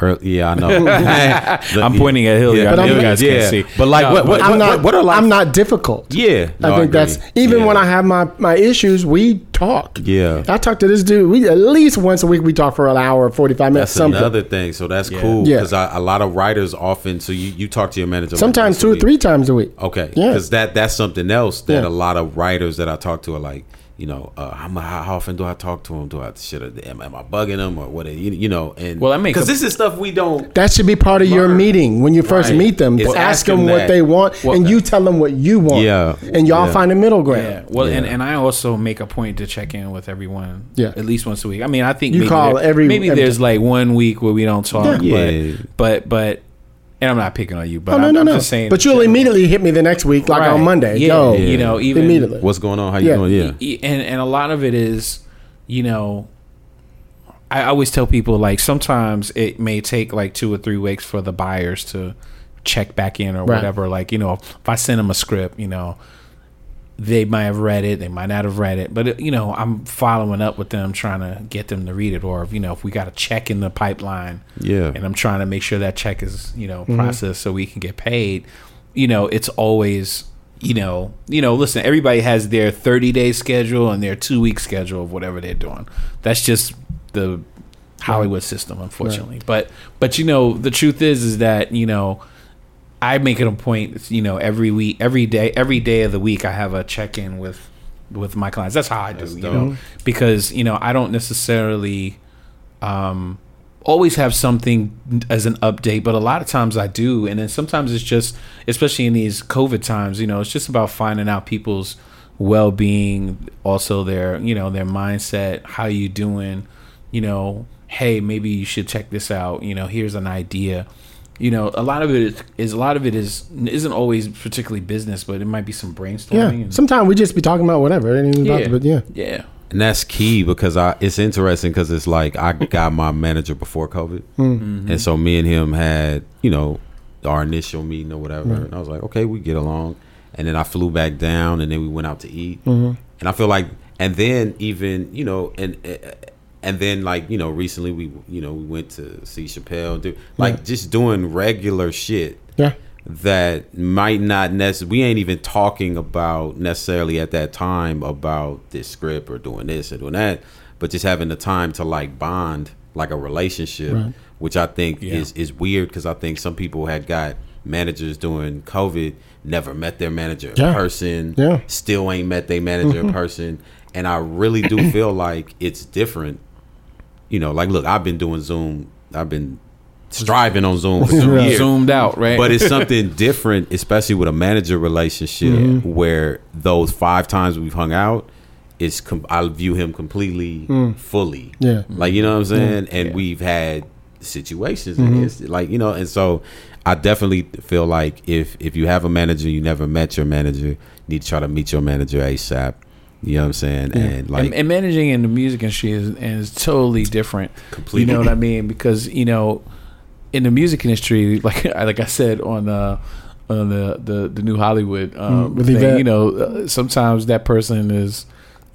Or, yeah, I know. I'm pointing at Hilliard. But I know I'm- you guys yeah, can't see. but like No, what? What, I'm what, not. what are like? I'm not difficult. Yeah, no, I think that's even Yeah. when I have my my issues, we talk. Yeah. I talk to this dude. We at least once a week we talk for an hour, forty five minutes. That's something. another thing. So that's Yeah. cool Yeah. because a lot of writers often. So you, you talk to your manager Sometimes two or three times a week. Okay, Yeah. because that that's something else that Yeah. a lot of writers that I talk to are like, you know, uh, how, mu- how how often do I talk to him? Do I should I, am, am I bugging him or what? You, you know, and Well, that makes because this is stuff we don't. That should be part of your meeting when you first Right. meet them. It's ask asking them what that. they want, Well, and you tell them what you want. Yeah. and y'all Yeah. find a middle ground. Yeah. Well, and, Yeah. and I also make a point to check in with everyone. Yeah. At least once a week. I mean, I think You maybe call there- every- maybe every there's like one week where we don't talk. Yeah. But but but and I'm not picking on you, but Oh, no, I'm, no, I'm no. just saying. But you'll immediately hit me the next week, like Right. on Monday. Yeah, Yo, you know, even immediately. What's going on? How you Yeah. doing? Yeah, and and a lot of it is, you know, I always tell people like sometimes it may take like two or three weeks for the buyers to check back in or Right. whatever. Like you know, if I send them a script, you know, they might have read it, they might not have read it, but it, you know, I'm following up with them, trying to get them to read it, or if you know, if we got a check in the pipeline, Yeah. and I'm trying to make sure that check is you know mm-hmm. processed so we can get paid. You know, it's always you know you know. Listen, everybody has their 30 day schedule and their two week schedule of whatever they're doing. That's just the Hollywood system, unfortunately. But but you know, the truth is is that you know. I make it a point, you know, every week, every day, every day of the week, I have a check in with with my clients. That's how I do, you know, because you know I don't necessarily um, always have something as an update, but a lot of times I do, and then sometimes it's just, especially in these COVID times, you know, it's just about finding out people's well-being, also their, you know, their mindset, how you doing, you know, hey, maybe you should check this out, you know, here's an idea. You know, a lot of it is, is a lot of it is isn't always particularly business, but it might be some brainstorming. yeah. and- Sometimes we just be talking about whatever. It ain't even about yeah, but yeah. yeah, and that's key because I it's interesting because it's like I got my manager before COVID, Hmm. and so me and him had you know our initial meeting or whatever, and I was like, okay, we get along, and then I flew back down, and then we went out to eat, Mm-hmm. and I feel like, and then even you know, and and then like you know, recently we you know we went to see Chappelle, do like just doing regular shit Yeah. that might not necessarily we ain't even talking about necessarily at that time about this script or doing this or doing that but just having the time to like bond like a relationship, Right. which I think Yeah. is is weird because I think some people had got managers during COVID, never met their manager in person, Yeah. still ain't met their manager in mm-hmm. person, and I really do feel like it's different. You know, like look, I've been doing Zoom, I've been striving on Zoom for two Right. years, Zoomed out, right? but it's something different, especially with a manager relationship, Mm-hmm. where those five times we've hung out, it's com- I view him completely, fully. Mm. Yeah. like you know what I'm saying. And Yeah. we've had situations, Mm-hmm. and it's like you know, and so I definitely feel like if if you have a manager, you never met your manager, you need to try to meet your manager asap. You know what I'm saying? And like and, and managing in the music industry is, is totally different. Completely. You know what I mean? Because you know, in the music industry, like like I said on uh, on the, the the new Hollywood um, Mm, thing, you know, uh, sometimes that person is.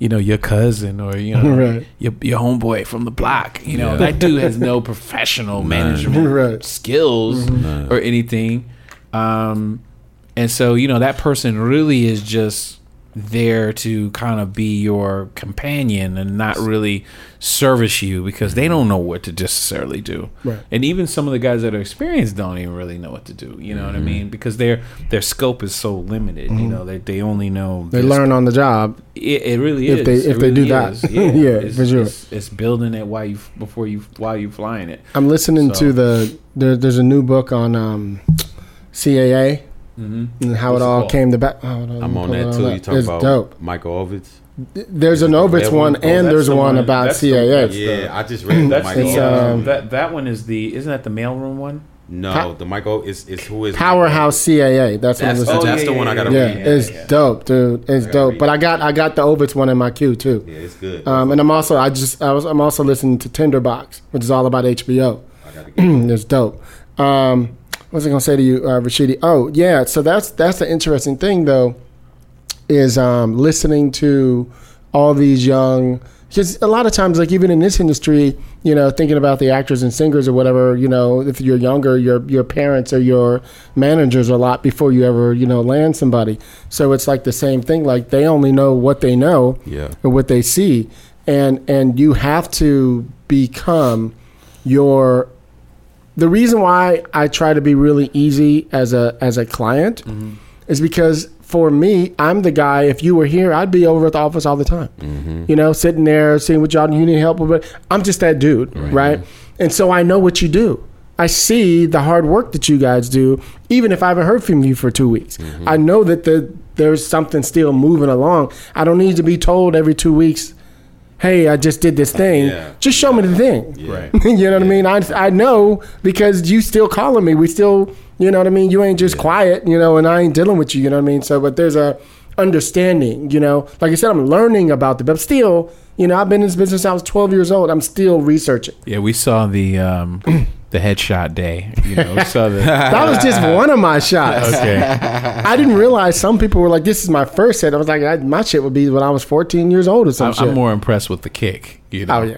You know your cousin or you know Right. your your homeboy from the block. You know Yeah. that dude has no professional management Right. skills None. or anything. Um, and so, you know, that person really is just there to kind of be your companion and not really service you because they don't know what to necessarily do. Right. And even some of the guys that are experienced don't even really know what to do. You know what I mean? Because their their scope is so limited. You know, they they only know They learn on the job. it, it really If is. they- It if they do that. that. is. Yeah, it's, for sure. It's, it's building it while you before you while you flying it. I'm listening So- to the there, there's a new book on um, CAA Mm-hmm. and how What's it it all called? came to back. Oh, no, I'm on that too. up. You talking it's about dope. Michael Ovitz? There's an Ovitz that one, one? Oh, and there's the one one- about that's the- CAA. that's the- Yeah, I just read That's Michael. The, um, that that one is the isn't that the mailroom one? no, Pow- the Michael is is who is Powerhouse CAA. That's what I'm That's, listening oh, to. that's the one I gotta yeah, read. it's yeah. dope, dude. It's dope. read But. I got I got the Ovitz one in my queue too. Yeah, it's good. Um, and I'm also I just I was I'm also listening to Tinderbox, which is all about HBO. I gotta get it's dope. Um, what was I gonna say to you, uh, Rashidi? Oh yeah, so that's that's the interesting thing though, is um, listening to all these young. Because a lot of times, like even in this industry, you know, thinking about the actors and singers or whatever, you know, if you're younger, your your parents or your managers a lot before you ever, you know, land somebody. So it's like the same thing. Like they only know what they know Yeah. or what they see, and and you have to become your the reason why I try to be really easy as a as a client mm-hmm. is because for me, I'm the guy. If you were here, I'd be over at the office all the time. Mm-hmm. You know, sitting there, seeing what y'all you need help with. But I'm just that dude, right. And so I know what you do. I see the hard work that you guys do, even if I haven't heard from you for two weeks. Mm-hmm. I know that the there's something still moving along. I don't need to be told every two weeks hey, I just did this thing. Yeah. Just show me the thing. Right. you know what I mean? I, I know because you still calling me. We still, you know what I mean? You ain't just quiet, you know, and I ain't dealing with you, you know what I mean? So, but there's a understanding, you know, like I said, I'm learning about the, but still, you know, I've been in this business. I was 12 years old. I'm still researching. Yeah, we saw the um, the headshot day. You know, we saw the. That was just one of my shots. Okay. I didn't realize some people were like, this is my first hit. I was like, I, my shit would be when I was 14 years old or something." I'm. I'm more impressed with the kick. You know. oh, yeah.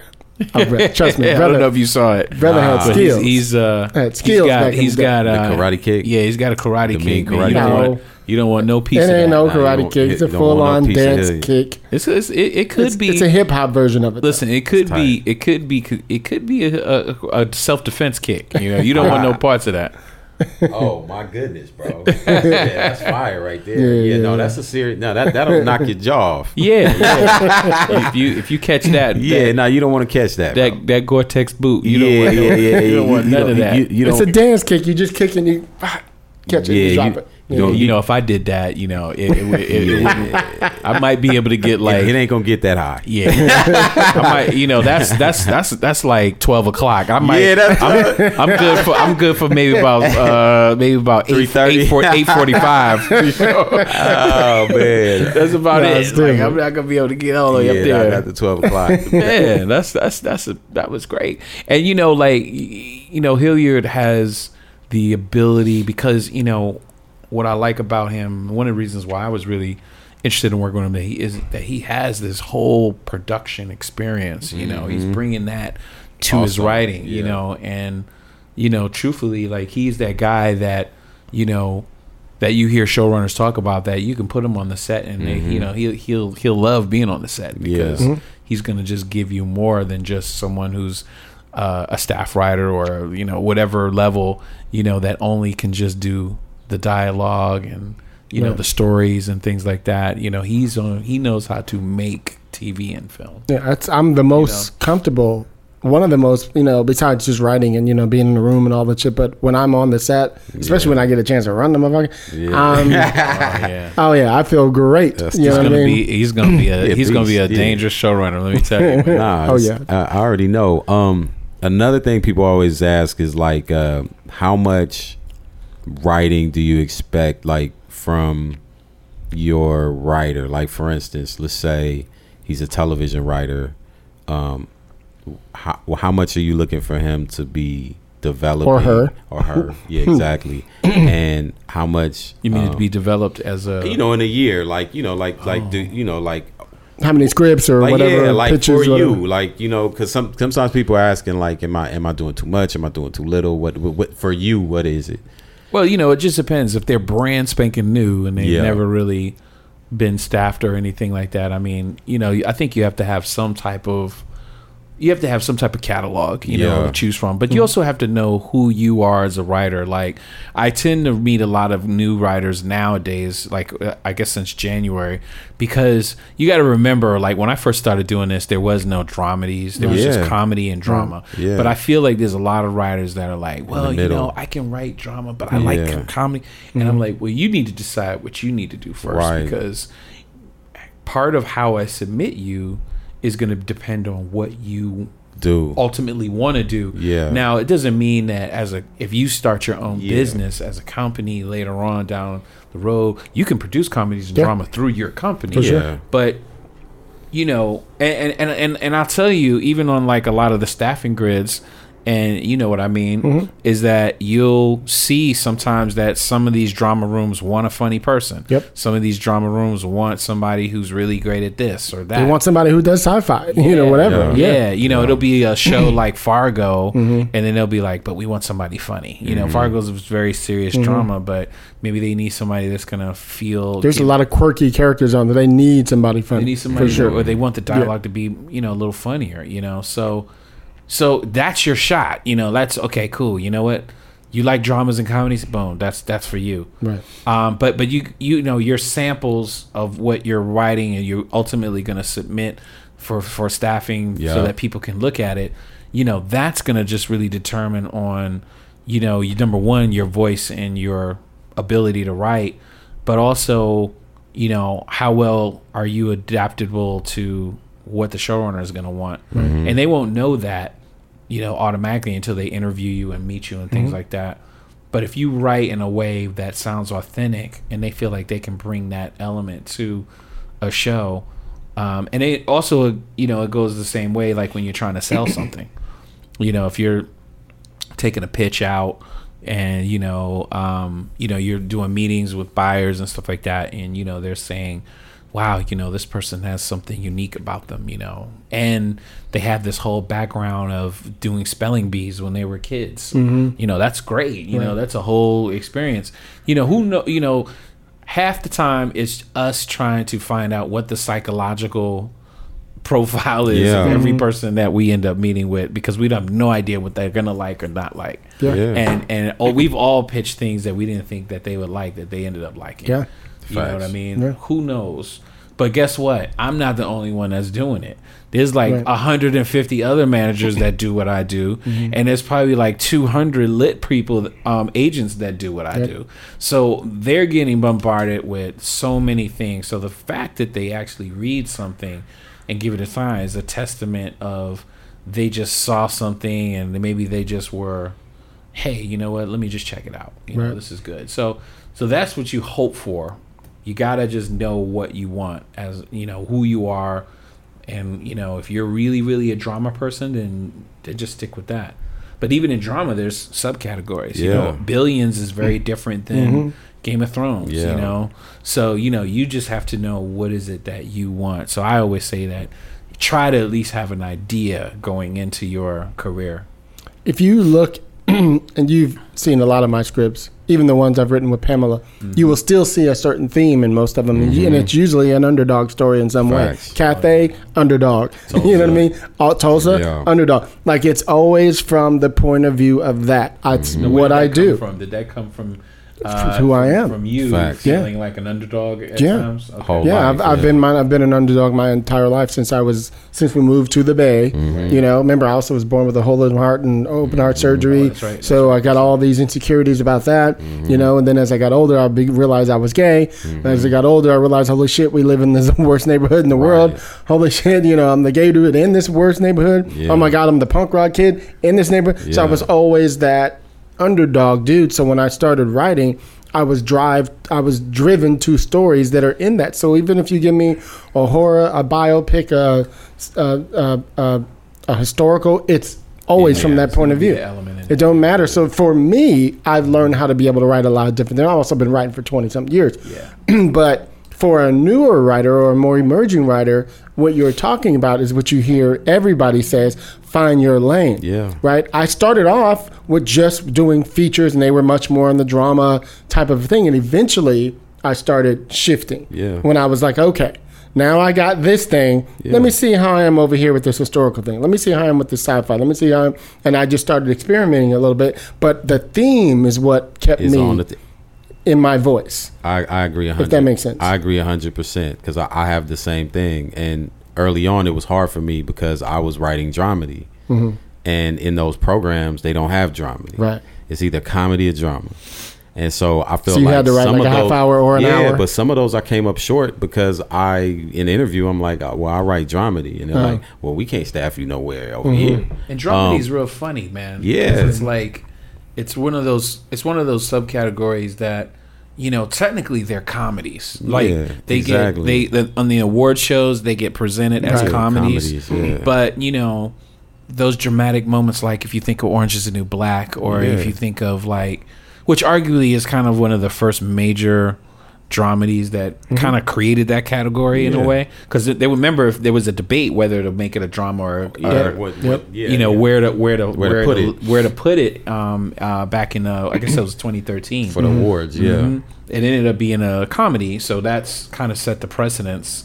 Oh, trust me, brother, I brother. don't know if you saw it. brother had skills. He's, he's uh Had skills He's got, back in he's the got The uh, karate kick? Yeah, he's got a karate The kick. karate you, don't kick. Want, you don't want no piece It of ain't that. no karate don't- kick. It's a you don't want full no on piece of dance kick. It's, it's, it, it could It's, be. it's a hip hop version of it. Listen, it could be. It could be. It could be a, a, a self defense kick. You know, you don't want no parts of that. Oh my goodness, bro! yeah, that's fire right there. Yeah, Yeah, yeah, no, that's a serious. No, that that'll knock your jaw off. Yeah, yeah. if you if you catch that, Yeah, that, no, you don't want to catch that. bro. that that Gore-Tex boot, you yeah, don't want no, yeah, yeah, you don't want none of that. You, you it's don't. a dance kick. You just kicking. and you catch it, Yeah, you drop you- it. you don't- you know, if I did that, you know, it, it, it, I might be able to get like, it, ain't gonna get that high. yeah, I might, you know, that's that's that's that's like twelve o'clock. I might, Yeah, that's- I'm, I'm good for I'm good for maybe about uh maybe about eight 3:30. eight forty five. Oh man, That's about No, it. Like. I'm not gonna be able to get all the way yeah, up there. not the twelve o'clock. man, that's that's that's a, that was great. And you know, like you know, Hilliard has the ability because you know what I like about him. One of the reasons why I was really interested in working with him that he is that he has this whole production experience. You know, he's mm-hmm. bringing that to his Awesome. writing. You know, and you know, truthfully, like he's that guy that you know that you hear showrunners talk about that you can put him on the set and they, you mm-hmm. know he'll he'll he'll love being on the set because Yeah. he's going to just give you more than just someone who's uh, a staff writer or you know whatever level you know that only can just do the dialogue and you know the stories and things like that. You know, he's on. He knows how to make TV and film. Yeah, that's, I'm the most comfortable. One of the most, you know, besides just writing and you know being in the room and all that shit. But when I'm on the set, especially when I get a chance to run the motherfucker, Yeah. um, Oh yeah. oh yeah, I feel great. That's you know He's what I gonna mean? be he's gonna be a Yeah, he's gonna be a beast, yeah. dangerous showrunner. Let me tell you. Nah, Oh, yeah. I, I already know. Um, another thing people always ask is like, uh, how much writing do you expect, like from your writer? Like, for instance, let's say he's a television writer. Um, how well, how much are you looking for him to be developing Or her. or her? Yeah, exactly. and how much You mean it to um, be developed as a you know in a year like you know like like do you know like How many scripts or like whatever yeah, like pitches? for whatever. you, like you know, because some sometimes people are asking like, am I am I doing too much? Am I doing too little? What what, what for you? What is it? Well, you know, it just depends. If they're brand spanking new and they've Yeah. never really been staffed or anything like that, I mean, you know, I think you have to have some type of you have to have some type of catalog, you know, Yeah. to choose from. But you also have to know who you are as a writer. Like I tend to meet a lot of new writers nowadays, like uh, I guess since January, because you got to remember, like when I first started doing this, there was no dramedies. There was Yeah. just comedy and drama. Yeah. But I feel like there's a lot of writers that are like, well, you know, I can write drama, but I Yeah. like com- comedy. And I'm mm-hmm. like, well, you need to decide what you need to do first Right. because part of how I submit you is going to depend on what you Do ultimately want to do. Yeah. Now, it doesn't mean that as a if you start your own Yeah. business as a company later on down the road, you can produce comedies and Yeah. drama through your company. For sure. yeah, But you know, and, and and and I'll tell you, even on like a lot of the staffing grids, and you know what I mean, Mm-hmm. is that you'll see sometimes that some of these drama rooms want a funny person. Yep. Some of these drama rooms want somebody who's really great at this or that. They want somebody who does sci-fi, you know, whatever. Yeah, Yeah. you know, it'll be a show like Fargo, Mm-hmm. and then they'll be like, "But we want somebody funny." You know, Fargo's a very serious drama, but maybe they need somebody that's gonna feel. Mm-hmm. There's a lot of quirky characters on there. They need somebody funny. They funny need somebody, for sure. or they want the dialogue to be, you know, a little funnier. You know, so so that's your shot. You know, that's okay, cool. You know what? You like dramas and comedies, boom. That's that's for you. Right. Um, but but you you know your samples of what you're writing and you're ultimately going to submit for for staffing Yeah. so that people can look at it. You know that's going to just really determine on you know you number one your voice and your ability to write, but also you know how well are you adaptable to what the showrunner is going to want, and they won't know that you know automatically until they interview you and meet you and things like that. But if you write in a way that sounds authentic and they feel like they can bring that element to a show, um, and it also, you know, it goes the same way like when you're trying to sell something. You know, if you're taking a pitch out and you know, um, you know, you're doing meetings with buyers and stuff like that, and you know, they're saying, "Wow, you know, this person has something unique about them," you know, and they have this whole background of doing spelling bees when they were kids. Mm-hmm. You know, that's great. You know, that's a whole experience. You know, who know? You know, half the time it's us trying to find out what the psychological profile is Yeah. of every mm-hmm. person that we end up meeting with because we don't have no idea what they're gonna like or not like. Yeah. Yeah. And and oh, we've all pitched things that we didn't think that they would like that they ended up liking. Yeah. You know what I mean? Yeah. Who knows? But guess what? I'm not the only one that's doing it. There's like Right. 150 other managers that do what I do, and there's probably like 200 lit people, um, agents that do what I Yep. do. So they're getting bombarded with so many things. So the fact that they actually read something and give it a sign is a testament of they just saw something and maybe they just were, hey, you know what? Let me just check it out. You know, this is good. So so that's what you hope for. You gotta just know what you want as you know who you are, and you know if you're really really a drama person, then, then just stick with that. But even in drama, there's subcategories. You know, Billions is very mm-hmm. different than mm-hmm. Game of Thrones. Yeah. You know, so you know you just have to know what is it that you want. So I always say that try to at least have an idea going into your career. if you look and you've seen a lot of my scripts, even the ones I've written with Pamela, Mm-hmm. you will still see a certain theme in most of them, and it's usually an underdog story in some Facts. way. Cathay, underdog. you know what I mean? Uh, Tulsa, Yeah. underdog. Like it's always from the point of view of that. It's Mm-hmm. What I do. From did that come from uh, who I am. From you Facts. feeling like an underdog at Yeah. times. Okay. Yeah, life, I've, I've yeah. been my, I've been an underdog my entire life since I was since we moved to the Bay. Mm-hmm. You know, remember I also was born with a whole heart and open heart surgery. Oh, that's right, So I got all these insecurities about that. Mm-hmm. You know, and then as I got older, I be, realized I was gay. As I got older, I realized, holy shit, we live in the worst neighborhood in the world. Holy shit, you know, I'm the gay dude in this worst neighborhood. Yeah. Oh my god, I'm the punk rock kid in this neighborhood. So I was always that underdog dude. So when I started writing, I was drive I was driven to stories that are in that. So even if you give me a horror, a biopic, a a, a, a, a historical, it's always Yeah, from that point of view. element It don't matter. So for me, I've learned how to be able to write a lot of different things. I've also been writing for twenty something years. Yeah. but for a newer writer or a more emerging writer, what you're talking about is what you hear everybody says: find your lane. Yeah. Right. I started off with just doing features, and they were much more on the drama type of thing, and eventually I started shifting. Yeah. When I was like, okay. Now I got this thing. Yeah. Let me see how I am over here with this historical thing. Let me see how I am with this sci-fi. Let me see how I'm, and I just started experimenting a little bit. But the theme is what kept Is me on the th- in my voice. I, I agree. 100, that makes sense. I agree hundred percent because I, I have the same thing. And early on, it was hard for me because I was writing dramedy, and in those programs, they don't have dramedy. Mm-hmm. Right. It's either comedy or drama. And so I feel So you like had to write some like of a half those- hour or an yeah, hour? but some of those I came up short because I in the interview I'm like, oh, well, I write dramedy, and they're Uh-huh. like, well, we can't staff you nowhere over Mm-hmm. here. And dramedy Um, is real funny, man. Yeah, it's like it's one of those it's one of those subcategories that you know technically they're comedies. Like Yeah, they exactly. get they the, on the award shows they get presented as comedies. Comedies, yeah. But you know those dramatic moments, like if you think of Orange Is the New Black, or if you think of like, which arguably is kind of one of the first major dramedies that kind of created that category in a way because they remember if there was a debate whether to make it a drama or, Uh, or what- what- yeah, you know yeah. where to where to Where where, to put to, it. where to put it um uh back in uh I guess it was 2013 for the awards, yeah. Mhm. it ended up being a comedy so that's kind of set the precedence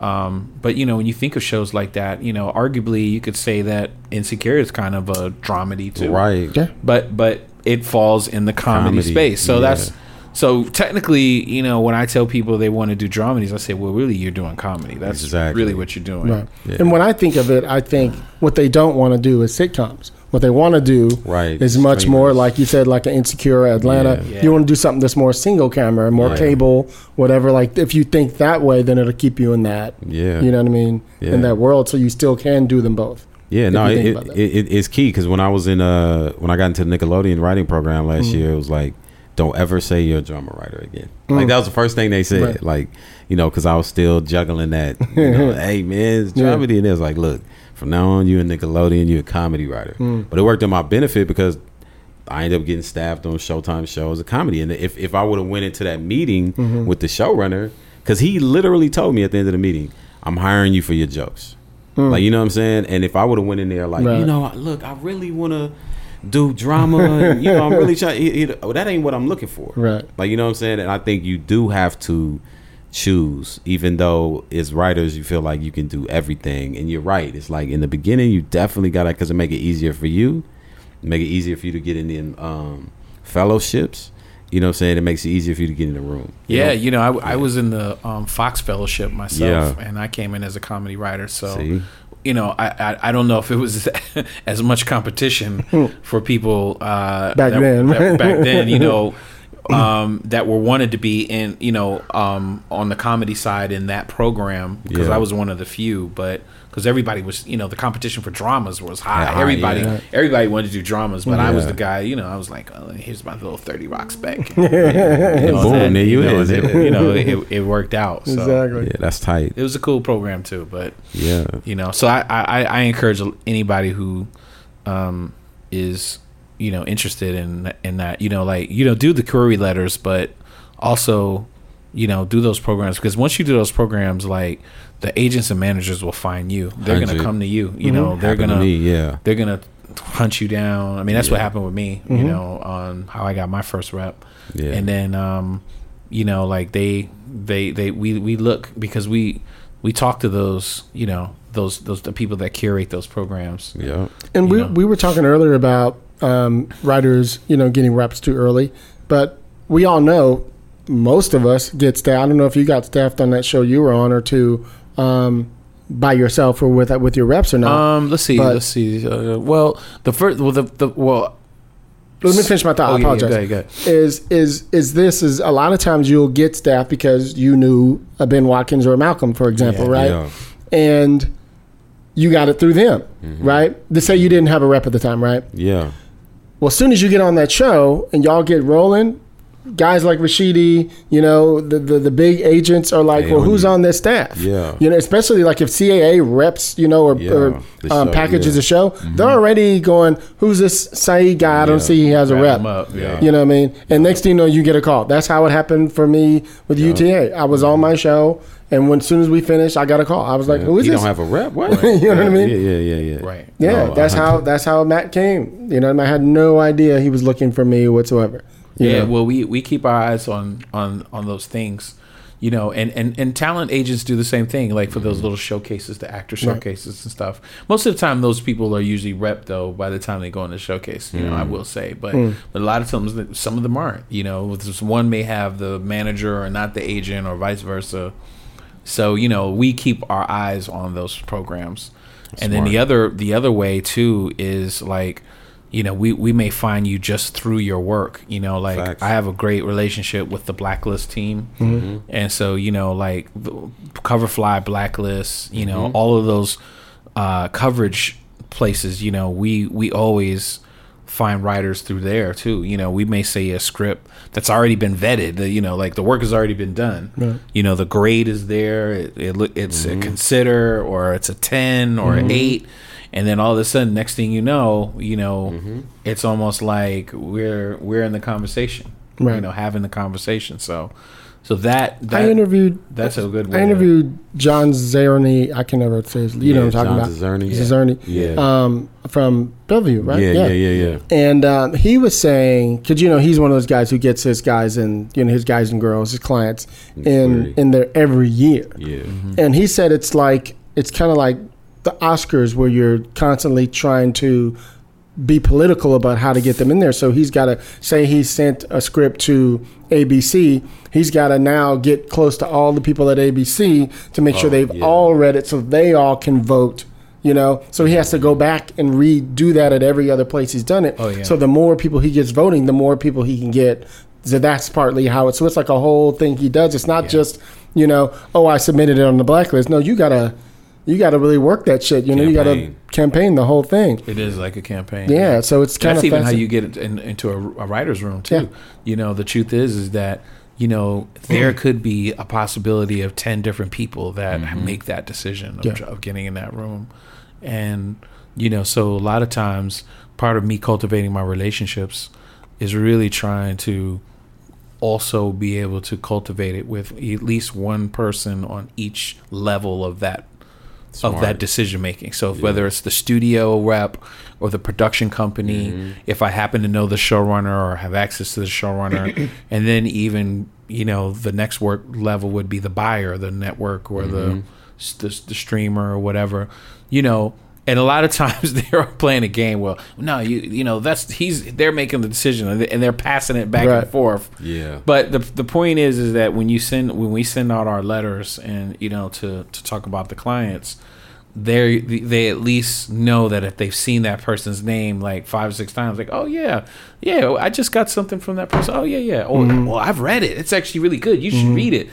um but you know when you think of shows like that you know arguably you could say that insecure is kind of a dramedy too Right. Yeah. but but it falls in the comedy, Comedy, space. So yeah. that's so technically, you know, when I tell people they want to do dramedies, I say, well, really, you're doing comedy. That's Exactly. really what you're doing. Right. Yeah. And when I think of it, I think what they don't want to do is sitcoms. What they want to do Right. is much more like you said, like an Insecure Atlanta. Yeah. You want to do something that's more single camera, more Yeah. cable, whatever. Like if you think that way, then it'll keep you in that. Yeah. You know what I mean? Yeah. In that world, so you still can do them both. Yeah, no, you it, think it, it, it's key because when I was in uh when I got into the Nickelodeon writing program last Mm-hmm. year, it was like, don't ever say you're a drama writer again. Like that was the first thing they said. Mm. Right. Like, you know, because I was still juggling that. You know, hey man, it's Yeah. dramedy, and it was like, look, from now on, you a Nickelodeon, you a comedy writer. Mm. But it worked in my benefit because I ended up getting staffed on Showtime shows a comedy, and if if I would have went into that meeting Mm-hmm. with the showrunner, because he literally told me at the end of the meeting, I'm hiring you for your jokes. Like you know what I'm saying? And if I would have went in there like, Mm. Right. you know, look, I really want to do drama, and, you know, I'm really trying. You know, that ain't what I'm looking for. Right. Like you know what I'm saying? And I think you do have to choose, even though as writers you feel like you can do everything. And you're right. It's like in the beginning you definitely got to because it make it easier for you, make it easier for you to get in the um, fellowships. You know what I'm saying? It makes it easier for you to get in the room. you Yeah, know? you know, I, I was in the um, Fox Fellowship myself, Yeah. and I came in as a comedy writer. So, See? You know, I, I I don't know if it was as much competition for people uh, Back that- then. that- back then, you know, um, that were wanted to be in, you know, um, on the comedy side in that program because Yeah. I was one of the few, but. Because everybody was, you know, the competition for dramas was high. Yeah, everybody, yeah. everybody wanted to do dramas, but I was the guy. You know, I was like, oh, "Here's my little thirty rock spec." You know, Boom, there you know, is. it- you know, it, it worked out. So Exactly. Yeah, that's tight. it was a cool program too. But Yeah. you know, so I I, I encourage anybody who um, is you know interested in in that you know like you know do the query letters, but also you know do those programs because once you do those programs, like the agents and managers will find you. They're gonna come to you. You know, they're gonna me, yeah. they're gonna hunt you down. I mean, that's what happened with me. You Mhm. know, on how I got my first rep, Yeah. and then um, you know, like they they they we we look because we we talk to those you know those those the people that curate those programs. yeah. And we know. we were talking earlier about um, writers, you know, getting reps too early, but we all know most of us get staffed. I don't know if you got staffed on that show you were on or two um, by yourself or with with your reps or not. Um, let's see, But- let's see. Uh, well, the first, well, the the well. Let me finish my thought. Oh, I yeah, yeah, apologize. go ahead, go ahead. Is is is this is a lot of times you'll get staff because you knew a Ben Watkins or a Malcolm, for example, Yeah. right? Yeah. And you got it through them, Mm-hmm. right? To say you didn't have a rep at the time, right? Yeah. Well, as soon as you get on that show and y'all get rolling, guys like Rashidi, you know, the the, the big agents are like, They well, who's you. on this staff? Yeah. You know, especially like if CAA reps, you know, or, Yeah, or the um, show, packages yeah. a show, they're already going, who's this Saeed guy? I don't see he has a Wrap rep. 'em up, yeah. You know what I mean? And next thing you know, you get a call. That's how it happened for me with UTA. I was on my show, and when as soon as we finished, I got a call. I was like, Yeah. who is you this? don't have a rep? What? You know what I mean? Yeah, yeah, yeah, yeah. Right. Yeah, No, that's I- how that's how Matt came. You know, I had no idea he was looking for me whatsoever. You yeah well we we keep our eyes on on on those things you know and and and talent agents do the same thing like for those mm-hmm. little showcases the actor Right. showcases and stuff. Most of the time those people are usually rep though by the time they go in the showcase you know i mm. will say but mm. but a lot of times some of them aren't you know one may have the manager or not the agent or vice versa. So you know we keep our eyes on those programs. And then the other the other way too is like you know we we may find you just through your work you know like Facts. i have a great relationship with the blacklist team Mm-hmm. and so you know like the coverfly blacklist you know Mm-hmm. all of those uh coverage places you know we we always find writers through there too you know we may say a script that's already been vetted the, you know like the work has already been done you know the grade is there it, it look it's a consider or it's a 10 or Mm-hmm. an 8 and then all of a sudden next thing you know you know it's almost like we're we're in the conversation you know having the conversation so so that, that I interviewed. that's a good way I to- interviewed John Zerny. I can never say his. You know what I'm John talking about. Zerny. Zerny. Yeah. Um, from Bellevue, right? Yeah, yeah, yeah, yeah. And um, he was saying, because you know he's one of those guys who gets his guys and you know his guys and girls, his clients, in in there every year. Yeah. And he said it's like it's kind of like the Oscars where you're constantly trying to be political about how to get them in there. So he's got to say he sent a script to ABC. He's got to now get close to all the people at ABC to make sure Oh, they've yeah. all read it so they all can vote. You know, so he has to go back and redo that at every other place he's done it. Oh, yeah. So the more people he gets voting, the more people he can get. So that's partly how it. So it's like a whole thing he does. It's not just you know, oh, I submitted it on the blacklist. No, you gotta, you gotta really work that shit. You know, you gotta Campaign. campaign the whole thing. it is like a campaign Yeah, so it's kind that's of even how you get in, into a, a writer's room too. Yeah. You know, the truth is is that you know there could be a possibility of ten different people that mm-hmm. make that decision of, Yeah. of getting in that room, and you know, so a lot of times part of me cultivating my relationships is really trying to also be able to cultivate it with at least one person on each level of that of that decision making. So if whether it's the studio rep or the production company, Mm-hmm. if I happen to know the showrunner or have access to the showrunner, and then even you know the next work level would be the buyer, the network or Mm-hmm. the, the the streamer or whatever, you know. And a lot of times they're playing a game. Well, no, you you know that's he's they're making the decision and they- and they're passing it back Right. and forth. Yeah. But the the point is is that when you send when we send out our letters and you know to to talk about the clients, they they at least know that if they've seen that person's name like five or six times, like oh yeah, yeah, I just got something from that person. Oh yeah, yeah. Oh well, I've read it. It's actually really good. You should mm-hmm. read it.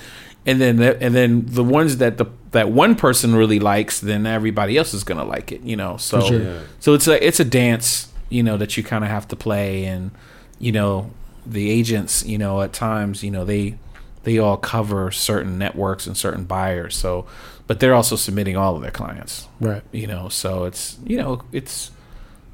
And then the, and then the ones that the that one person really likes, then everybody else is gonna like it. You know, so sure. Yeah. so it's a it's a dance, you know, that you kind of have to play, and you know, the agents, you know, at times, you know, they they all cover certain networks and certain buyers. So, but they're also submitting all of their clients, right. you know. So it's you know it's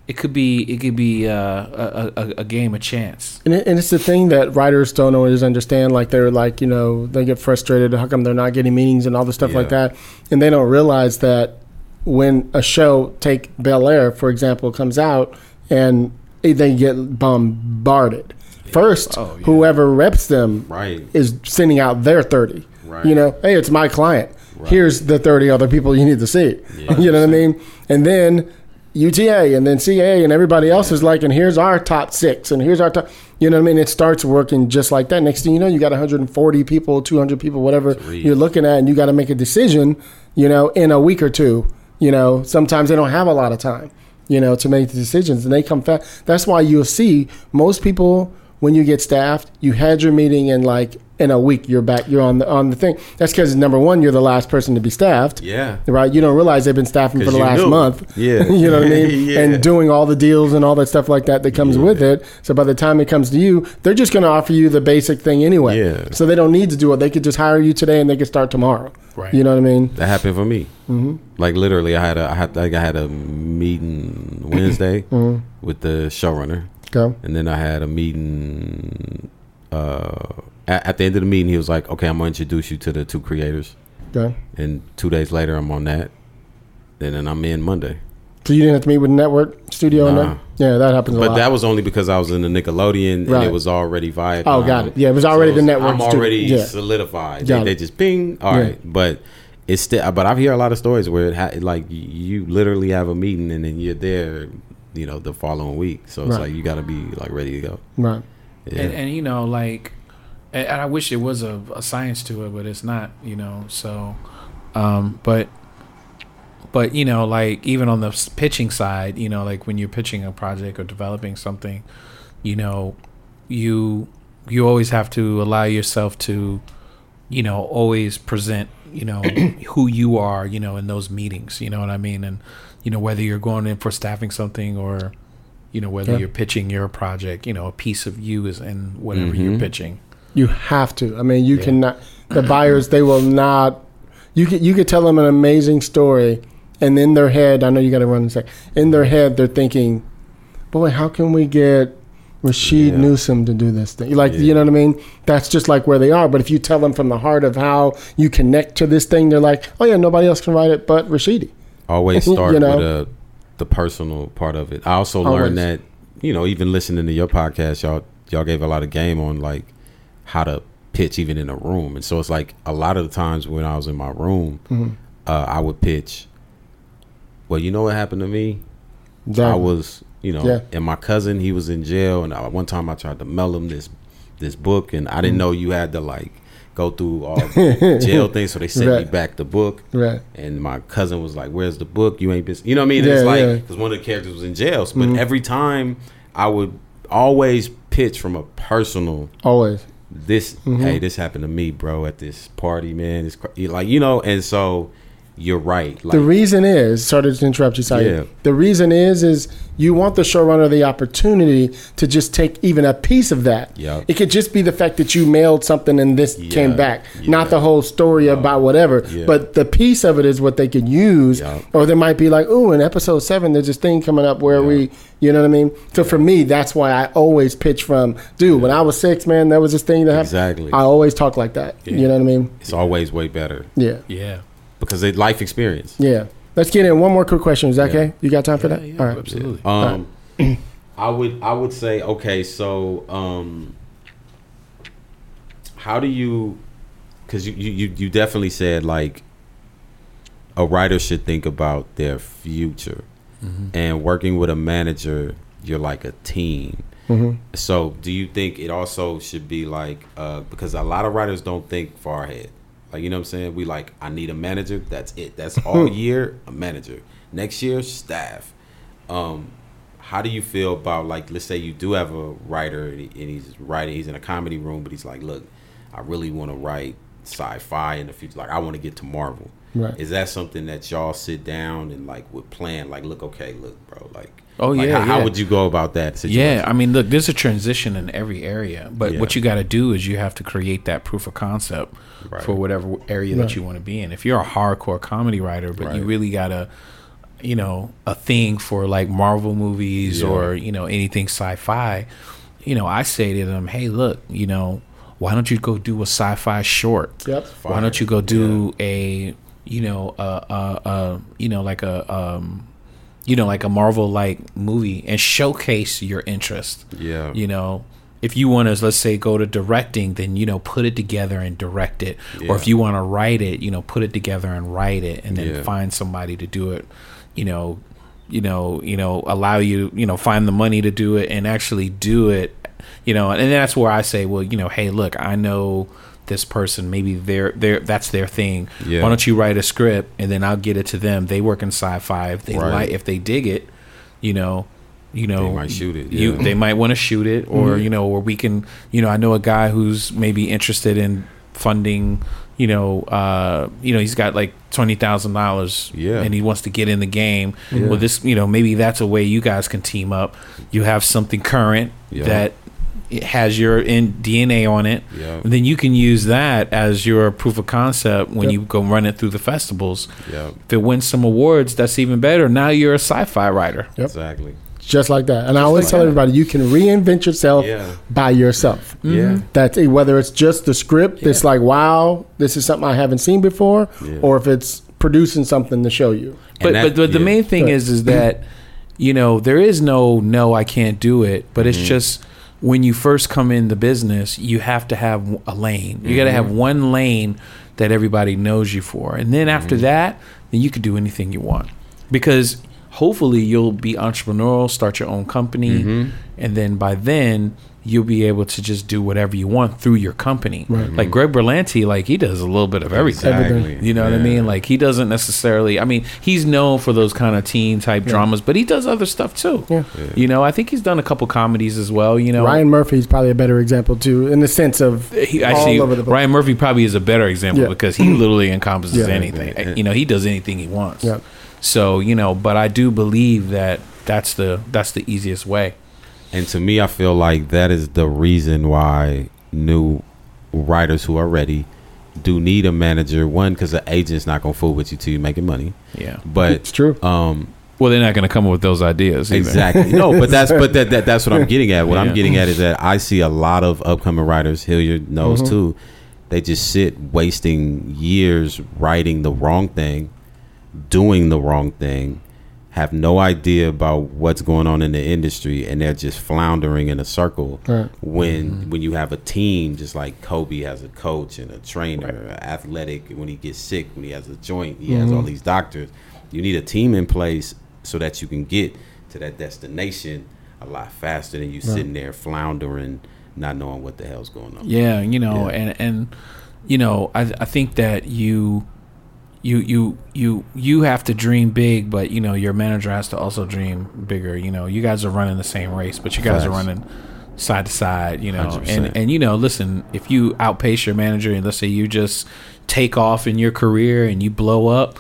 it could be it could be uh, a, a a game of chance. And, it, and it's the thing that writers don't always understand. Like they're like, you know, they get frustrated. How come they're not getting meetings and all the stuff like that? And they don't realize that when a show, take Bel Air for example, comes out and they get bombarded. First, Oh, yeah. whoever reps them Right. is sending out their 30. Right. You know, hey, it's my client. Here's the 30 other people you need to see. You know what I mean? And then UTA and then CA and everybody else is like, and here's our top six and here's our top. You know what I mean? It starts working just like that. Next thing you know, you got 140 people, 200 people, whatever you're looking at, and you got to make a decision, you know, in a week or two. You know, sometimes they don't have a lot of time, you know, to make the decisions and they come fast. That's why you'll see most people when you get staffed, you had your meeting in like in a week you're back you're on the on the thing. That's because number one, you're the last person to be staffed. Yeah. Right? You don't realize they've been staffing for the last knew. month. Yeah. you know what I mean? Yeah. And doing all the deals and all that stuff like that that comes with it. So by the time it comes to you, they're just gonna offer you the basic thing anyway. Yeah. So they don't need to do it. They could just hire you today and they could start tomorrow. Right. You know what I mean? That happened for me. Mm-hmm. Like literally, I had a I had like I had a meeting Wednesday Mm-hmm. with the showrunner, Go. and then I had a meeting. Uh, at, at the end of the meeting, he was like, "Okay, I'm gonna introduce you to the two creators." Go. And two days later, I'm on that, and then I'm in Monday. So you didn't have to meet with network studio and Nah. that? Yeah, that happens a But lot. that was only because I was in the Nickelodeon and it was already Viacom. Oh, got it. Yeah, it was already the network I'm already yeah. solidified. Got They, they just ping. All Yeah. right, but it's still. But I hear a lot of stories where it ha- like you literally have a meeting and then you're there, you know, the following week. So it's Right. like you got to be like ready to go. right. Yeah. And, and you know, like, and and I wish there was a, a science to it, but it's not. You know, so, um, but, but you know, like even on the pitching side, you know, like when you're pitching a project or developing something, you know, you you always have to allow yourself to, you know, always present, you know, who you are, you know, in those meetings. You know what I mean? And you know whether you're going in for staffing something or you know whether Yeah. you're pitching your project you know a piece of you is in whatever you're Mhm. pitching You have to. I mean, you Yeah. cannot. The buyers, they will not. You could you could tell them an amazing story, and in their head, I know you got to run a sec. In their head, they're thinking, "Boy, how can we get Rashid Yeah. Newsom to do this thing?" Like, Yeah. you know what I mean? That's just like where they are. But if you tell them from the heart of how you connect to this thing, they're like, "Oh yeah, nobody else can write it but Rashidi." Always You start know? with a, the personal part of it. I also Always. learned that you know even listening to your podcast, y'all y'all gave a lot of game on like how to pitch even in a room, and so it's like a lot of the times when I was in my room, Mm-hmm. uh, I would pitch. Well, you know what happened to me? I was, you know, Yeah. and my cousin, he was in jail, and I, one time I tried to mail him this this book, and I didn't know you had to like go through all the jail things, so they sent me back the book. right. And my cousin was like, "Where's the book? You ain't been." You know what I mean? Yeah, it's like yeah. Mm-hmm. because one of the characters was in jail, but every time I would always pitch from a personal. Always. This Mm-hmm. hey, this happened to me, bro, at this party, man. It's cra- like you know, and so you're right. Like the reason is sorry to interrupt you, Saeed. Yeah. The reason is is you want the showrunner the opportunity to just take even a piece of that. Yep. It could just be the fact that you mailed something and this Yeah. came back, Yeah. not the whole story about whatever. Yeah. But the piece of it is what they could use. Yep. Or they might be like, "Oh, in episode seven, there's this thing coming up where we." You know what I mean? So for me, that's why I always pitch from, dude. When I was six, man, there was this thing that happened. Exactly. I always talk like that. You know what I mean? it's always way better Yeah. yeah because it life experience. Yeah. Let's get in one more quick question. Is that Yeah. okay? You got time for that? yeah, All right. absolutely Um, I would I would say okay. So, um, how do you? Because you, you you you definitely said like a writer should think about their future, and working with a manager, you're like a team. Mhm. So, do you think it also should be like uh, because a lot of writers don't think far ahead. Like you know what I'm saying? We like I need a manager. That's it. That's all year a manager. Next year staff. Um, how do you feel about like let's say you do have a writer and, he, and he's writing he's in a comedy room but he's like look I really want to write sci-fi in the future like I want to get to Marvel. Right. Is that something that y'all sit down and like would plan like look okay look bro like Oh, like, yeah, how, how would you go about that situation? yeah i mean look there's a transition in every area but Yeah. what you got to do is you have to create that proof of concept Right. for whatever area Right. that you want to be in if you're a hardcore comedy writer but you really got to you know a thing for like marvel movies Yeah. or you know anything sci-fi you know i say to them hey look you know why don't you go do a sci-fi short Yep. why don't you go do a you know, uh, uh, uh, you know, like a, um, you know, like a Marvel like movie and showcase your interest. Yeah. You know, if you want to, let's say, go to directing, then you know, put it together and direct it. Yeah. Or if you want to write it, you know, put it together and write it, and then Yeah. find somebody to do it. You know, you know, you know, allow you, you know, find the money to do it and actually do it. You know, and that's where I say, well, you know, hey, look, I know this person maybe they're they're that's their thing Yeah. why don't you write a script and then i'll get it to them they work in sci-fi if they Right. like if they dig it you know you know They might shoot it, you yeah. they might want to shoot it or you know or we can you know i know a guy who's maybe interested in funding you know uh you know he's got like twenty thousand dollars Yeah. and he wants to get in the game well this you know maybe that's a way you guys can team up you have something current Yeah. that it has your in dna on it Yeah. and then you can use that as your proof of concept when Yep. you go run it through the festivals Yeah. if it wins some awards that's even better now you're a sci-fi writer Yep. Exactly. Just like that. And I always like tell that. everybody you can reinvent yourself Yeah. by yourself. Yeah. That's it, whether it's just the script It's like, wow, this is something I haven't seen before, Yeah. or if it's producing something to show you. but that- but, but the main thing Right. is is that you know there is no no I can't do it, but Mm-hmm. it's just when you first come in the business, you have to have a lane. You got to Mm-hmm. have one lane that everybody knows you for, and then after Mm-hmm. that, then you can do anything you want because hopefully you'll be entrepreneurial, start your own company, Mm-hmm. and then by then. You'll be able to just do whatever you want through your company. Like mm-hmm. Greg Berlanti, like he does a little bit of everything. Exactly. You know what I mean? Like he doesn't necessarily. I mean, he's known for those kind of teen type dramas, but he does other stuff too. Yeah. You know, I think he's done a couple comedies as well. You know, Ryan Murphy's probably a better example too, in the sense of uh, he actually all over the place. Ryan Murphy probably is a better example Yeah. because he literally encompasses Yeah. anything. Yeah. You know, he does anything he wants. Yeah. So you know, but I do believe that that's the that's the easiest way. And to me, I feel like that is the reason why new writers who are ready do need a manager. One, because the agent's not gonna fool with you till you're making money. Yeah. But It's true. um, Well, they're not going to come up with those ideas. either. exactly. no, but that's but that, that that's what I'm getting at. What Yeah. I'm getting at is that I see a lot of upcoming writers. Hilliard knows Mm-hmm. too. They just sit wasting years writing the wrong thing, doing the wrong thing, have no idea about what's going on in the industry, and they're just floundering in a circle. Right. When mm-hmm. when you have a team, just like Kobe has a coach and a trainer, athletic. When he gets sick, when he has a joint, he has all mm-hmm. these doctors. You need a team in place so that you can get to that destination a lot faster than you sitting there floundering, not knowing what the hell's going on. Yeah, you know, Yeah. and and you know, I I think that you you you you you have to dream big, but you know, your manager has to also dream bigger. You know, you guys are running the same race, but you guys are running side to side, you know. 100%. And and you know, listen, if you outpace your manager and let's say you just take off in your career and you blow up,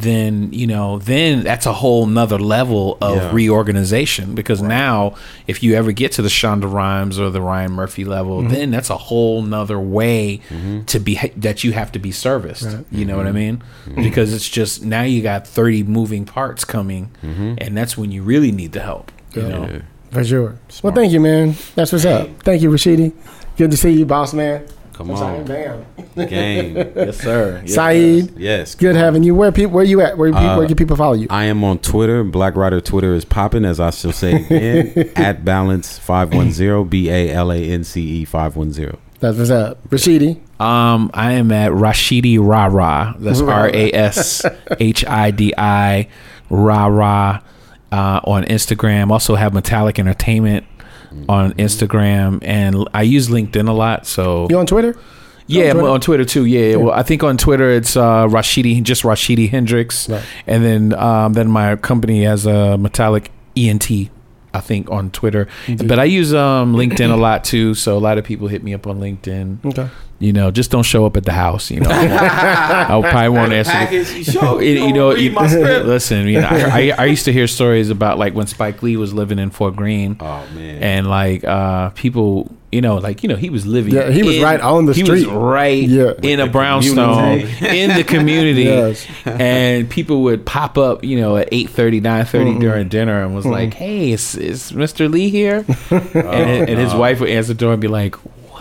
then you know, then that's a whole nother level of Yeah. reorganization because now if you ever get to the Shonda Rhimes or the Ryan Murphy level, Mm-hmm. then that's a whole nother way mm-hmm. to be that you have to be serviced. You know what I mm-hmm. mean? Mm-hmm. Because it's just now you got 30 moving parts coming and that's when you really need the help. You Yeah. know? Yeah. For sure. Well, thank you, man. That's what's up. Thank you, Rashidi. Good to see you, boss man. Come I'm sorry, on, damn. game. Yes, sir. Yes, Saeed, yes, good having you. Where people? Where you at? Where, Uh, where can people follow you? I am on Twitter. Black Rider Twitter is popping, as I shall say again, at balance five one zero b a l a n c e five one zero. That's what's up. Rashidi. Um, I am at Rashidi Rara. That's R A S H I D I Rara uh, on Instagram. Also have Metallic Entertainment on Instagram, and I use LinkedIn a lot. So You on Twitter? yeah, on Twitter? on Twitter too. Yeah, well, I think on Twitter it's uh, Rashidi, just Rashidi Hendrix, Right. and then um, then my company has a Metallic ENT. I think on Twitter, but I use um, LinkedIn a lot too. So a lot of people hit me up on LinkedIn. Okay. You know, just don't show up at the house. You know, I probably won't answer. the- you show, you, you know, you, listen. You know, I, I, I used to hear stories about like when Spike Lee was living in Fort Greene, Oh man, and like uh people, you know, like you know, he was living. Yeah, he was in- right on the he street. was right Yeah. in a brownstone in the community, Yes. and people would pop up, you know, at 8.30, 9.30 Mm-hmm. during dinner, and was like, "Hey, is, is Mr. Lee here?" and, and his wife would answer the door and be like.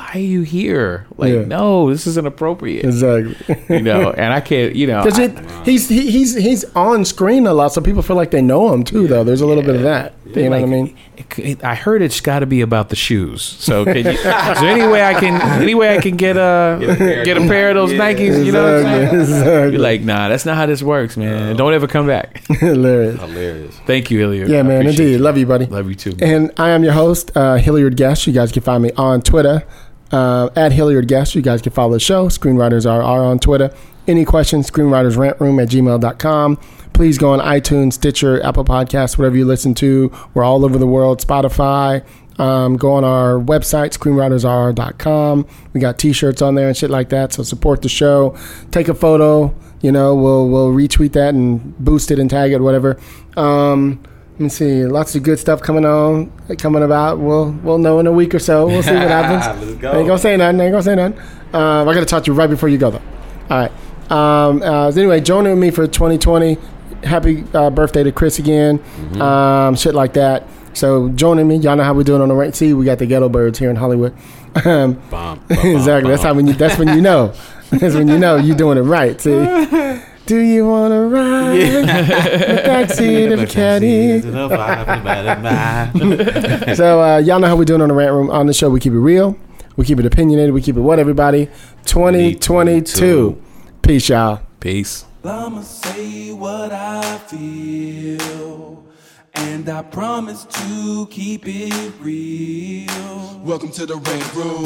Wow. why are you here? Like, Yeah. no, this is inappropriate. Exactly. you know, and I can't, you know, Because I- he's he, he's he's on screen a lot, so people feel like they know him too. Though there's a little bit of that. You know what I mean? it- it- I heard it's got to be about the shoes. So, can you, is there any way I can, any way I can get a get a pair of those Yeah. Nikes? You know, what I'm saying? Exactly. exactly. You're like, nah, that's not how this works, man. Don't ever come back. hilarious. Hilarious. Thank you, Hilliard. Yeah, I man. Indeed, you. love you, buddy. Love you too. And I am your host, uh, Hilliard Guest. You guys can find me on Twitter uh, at Hilliard Guest. You guys can follow the show. Screenwriters are, are on Twitter. Any questions, screenwritersrantroom at gmail.com. Please go on iTunes, Stitcher, Apple Podcasts, whatever you listen to. We're all over the world, Spotify. Um, go on our website, screenwritersr.com. We got t-shirts on there and shit like that. So support the show. Take a photo. You know, we'll we'll retweet that and boost it and tag it, whatever. Um, let me see. Lots of good stuff coming on, coming about. We'll we'll know in a week or so. We'll see what happens. Let's go. Ain't gonna say nothing. Ain't gonna say nothing. Um, I gotta talk to you right before you go though. All right. Um, uh, anyway, joining me for 2020. Happy uh, birthday to Chris again. Um, shit like that. So joining me, y'all know how we're doing on the right. See, we got the Ghetto Birds here in Hollywood. Um, Bum, bum, exactly. That's how when you. That's when you know. That's when you know you're doing it right. See. Do you want to ride in the backseat of a caddy? So uh, y'all know how we're doing on the rant room. On the show, we keep it real, we keep it opinionated, we keep it what everybody. 2022. Peace, y'all. Peace. I'ma say what I feel. And I promise to keep it real. Welcome to the rant room.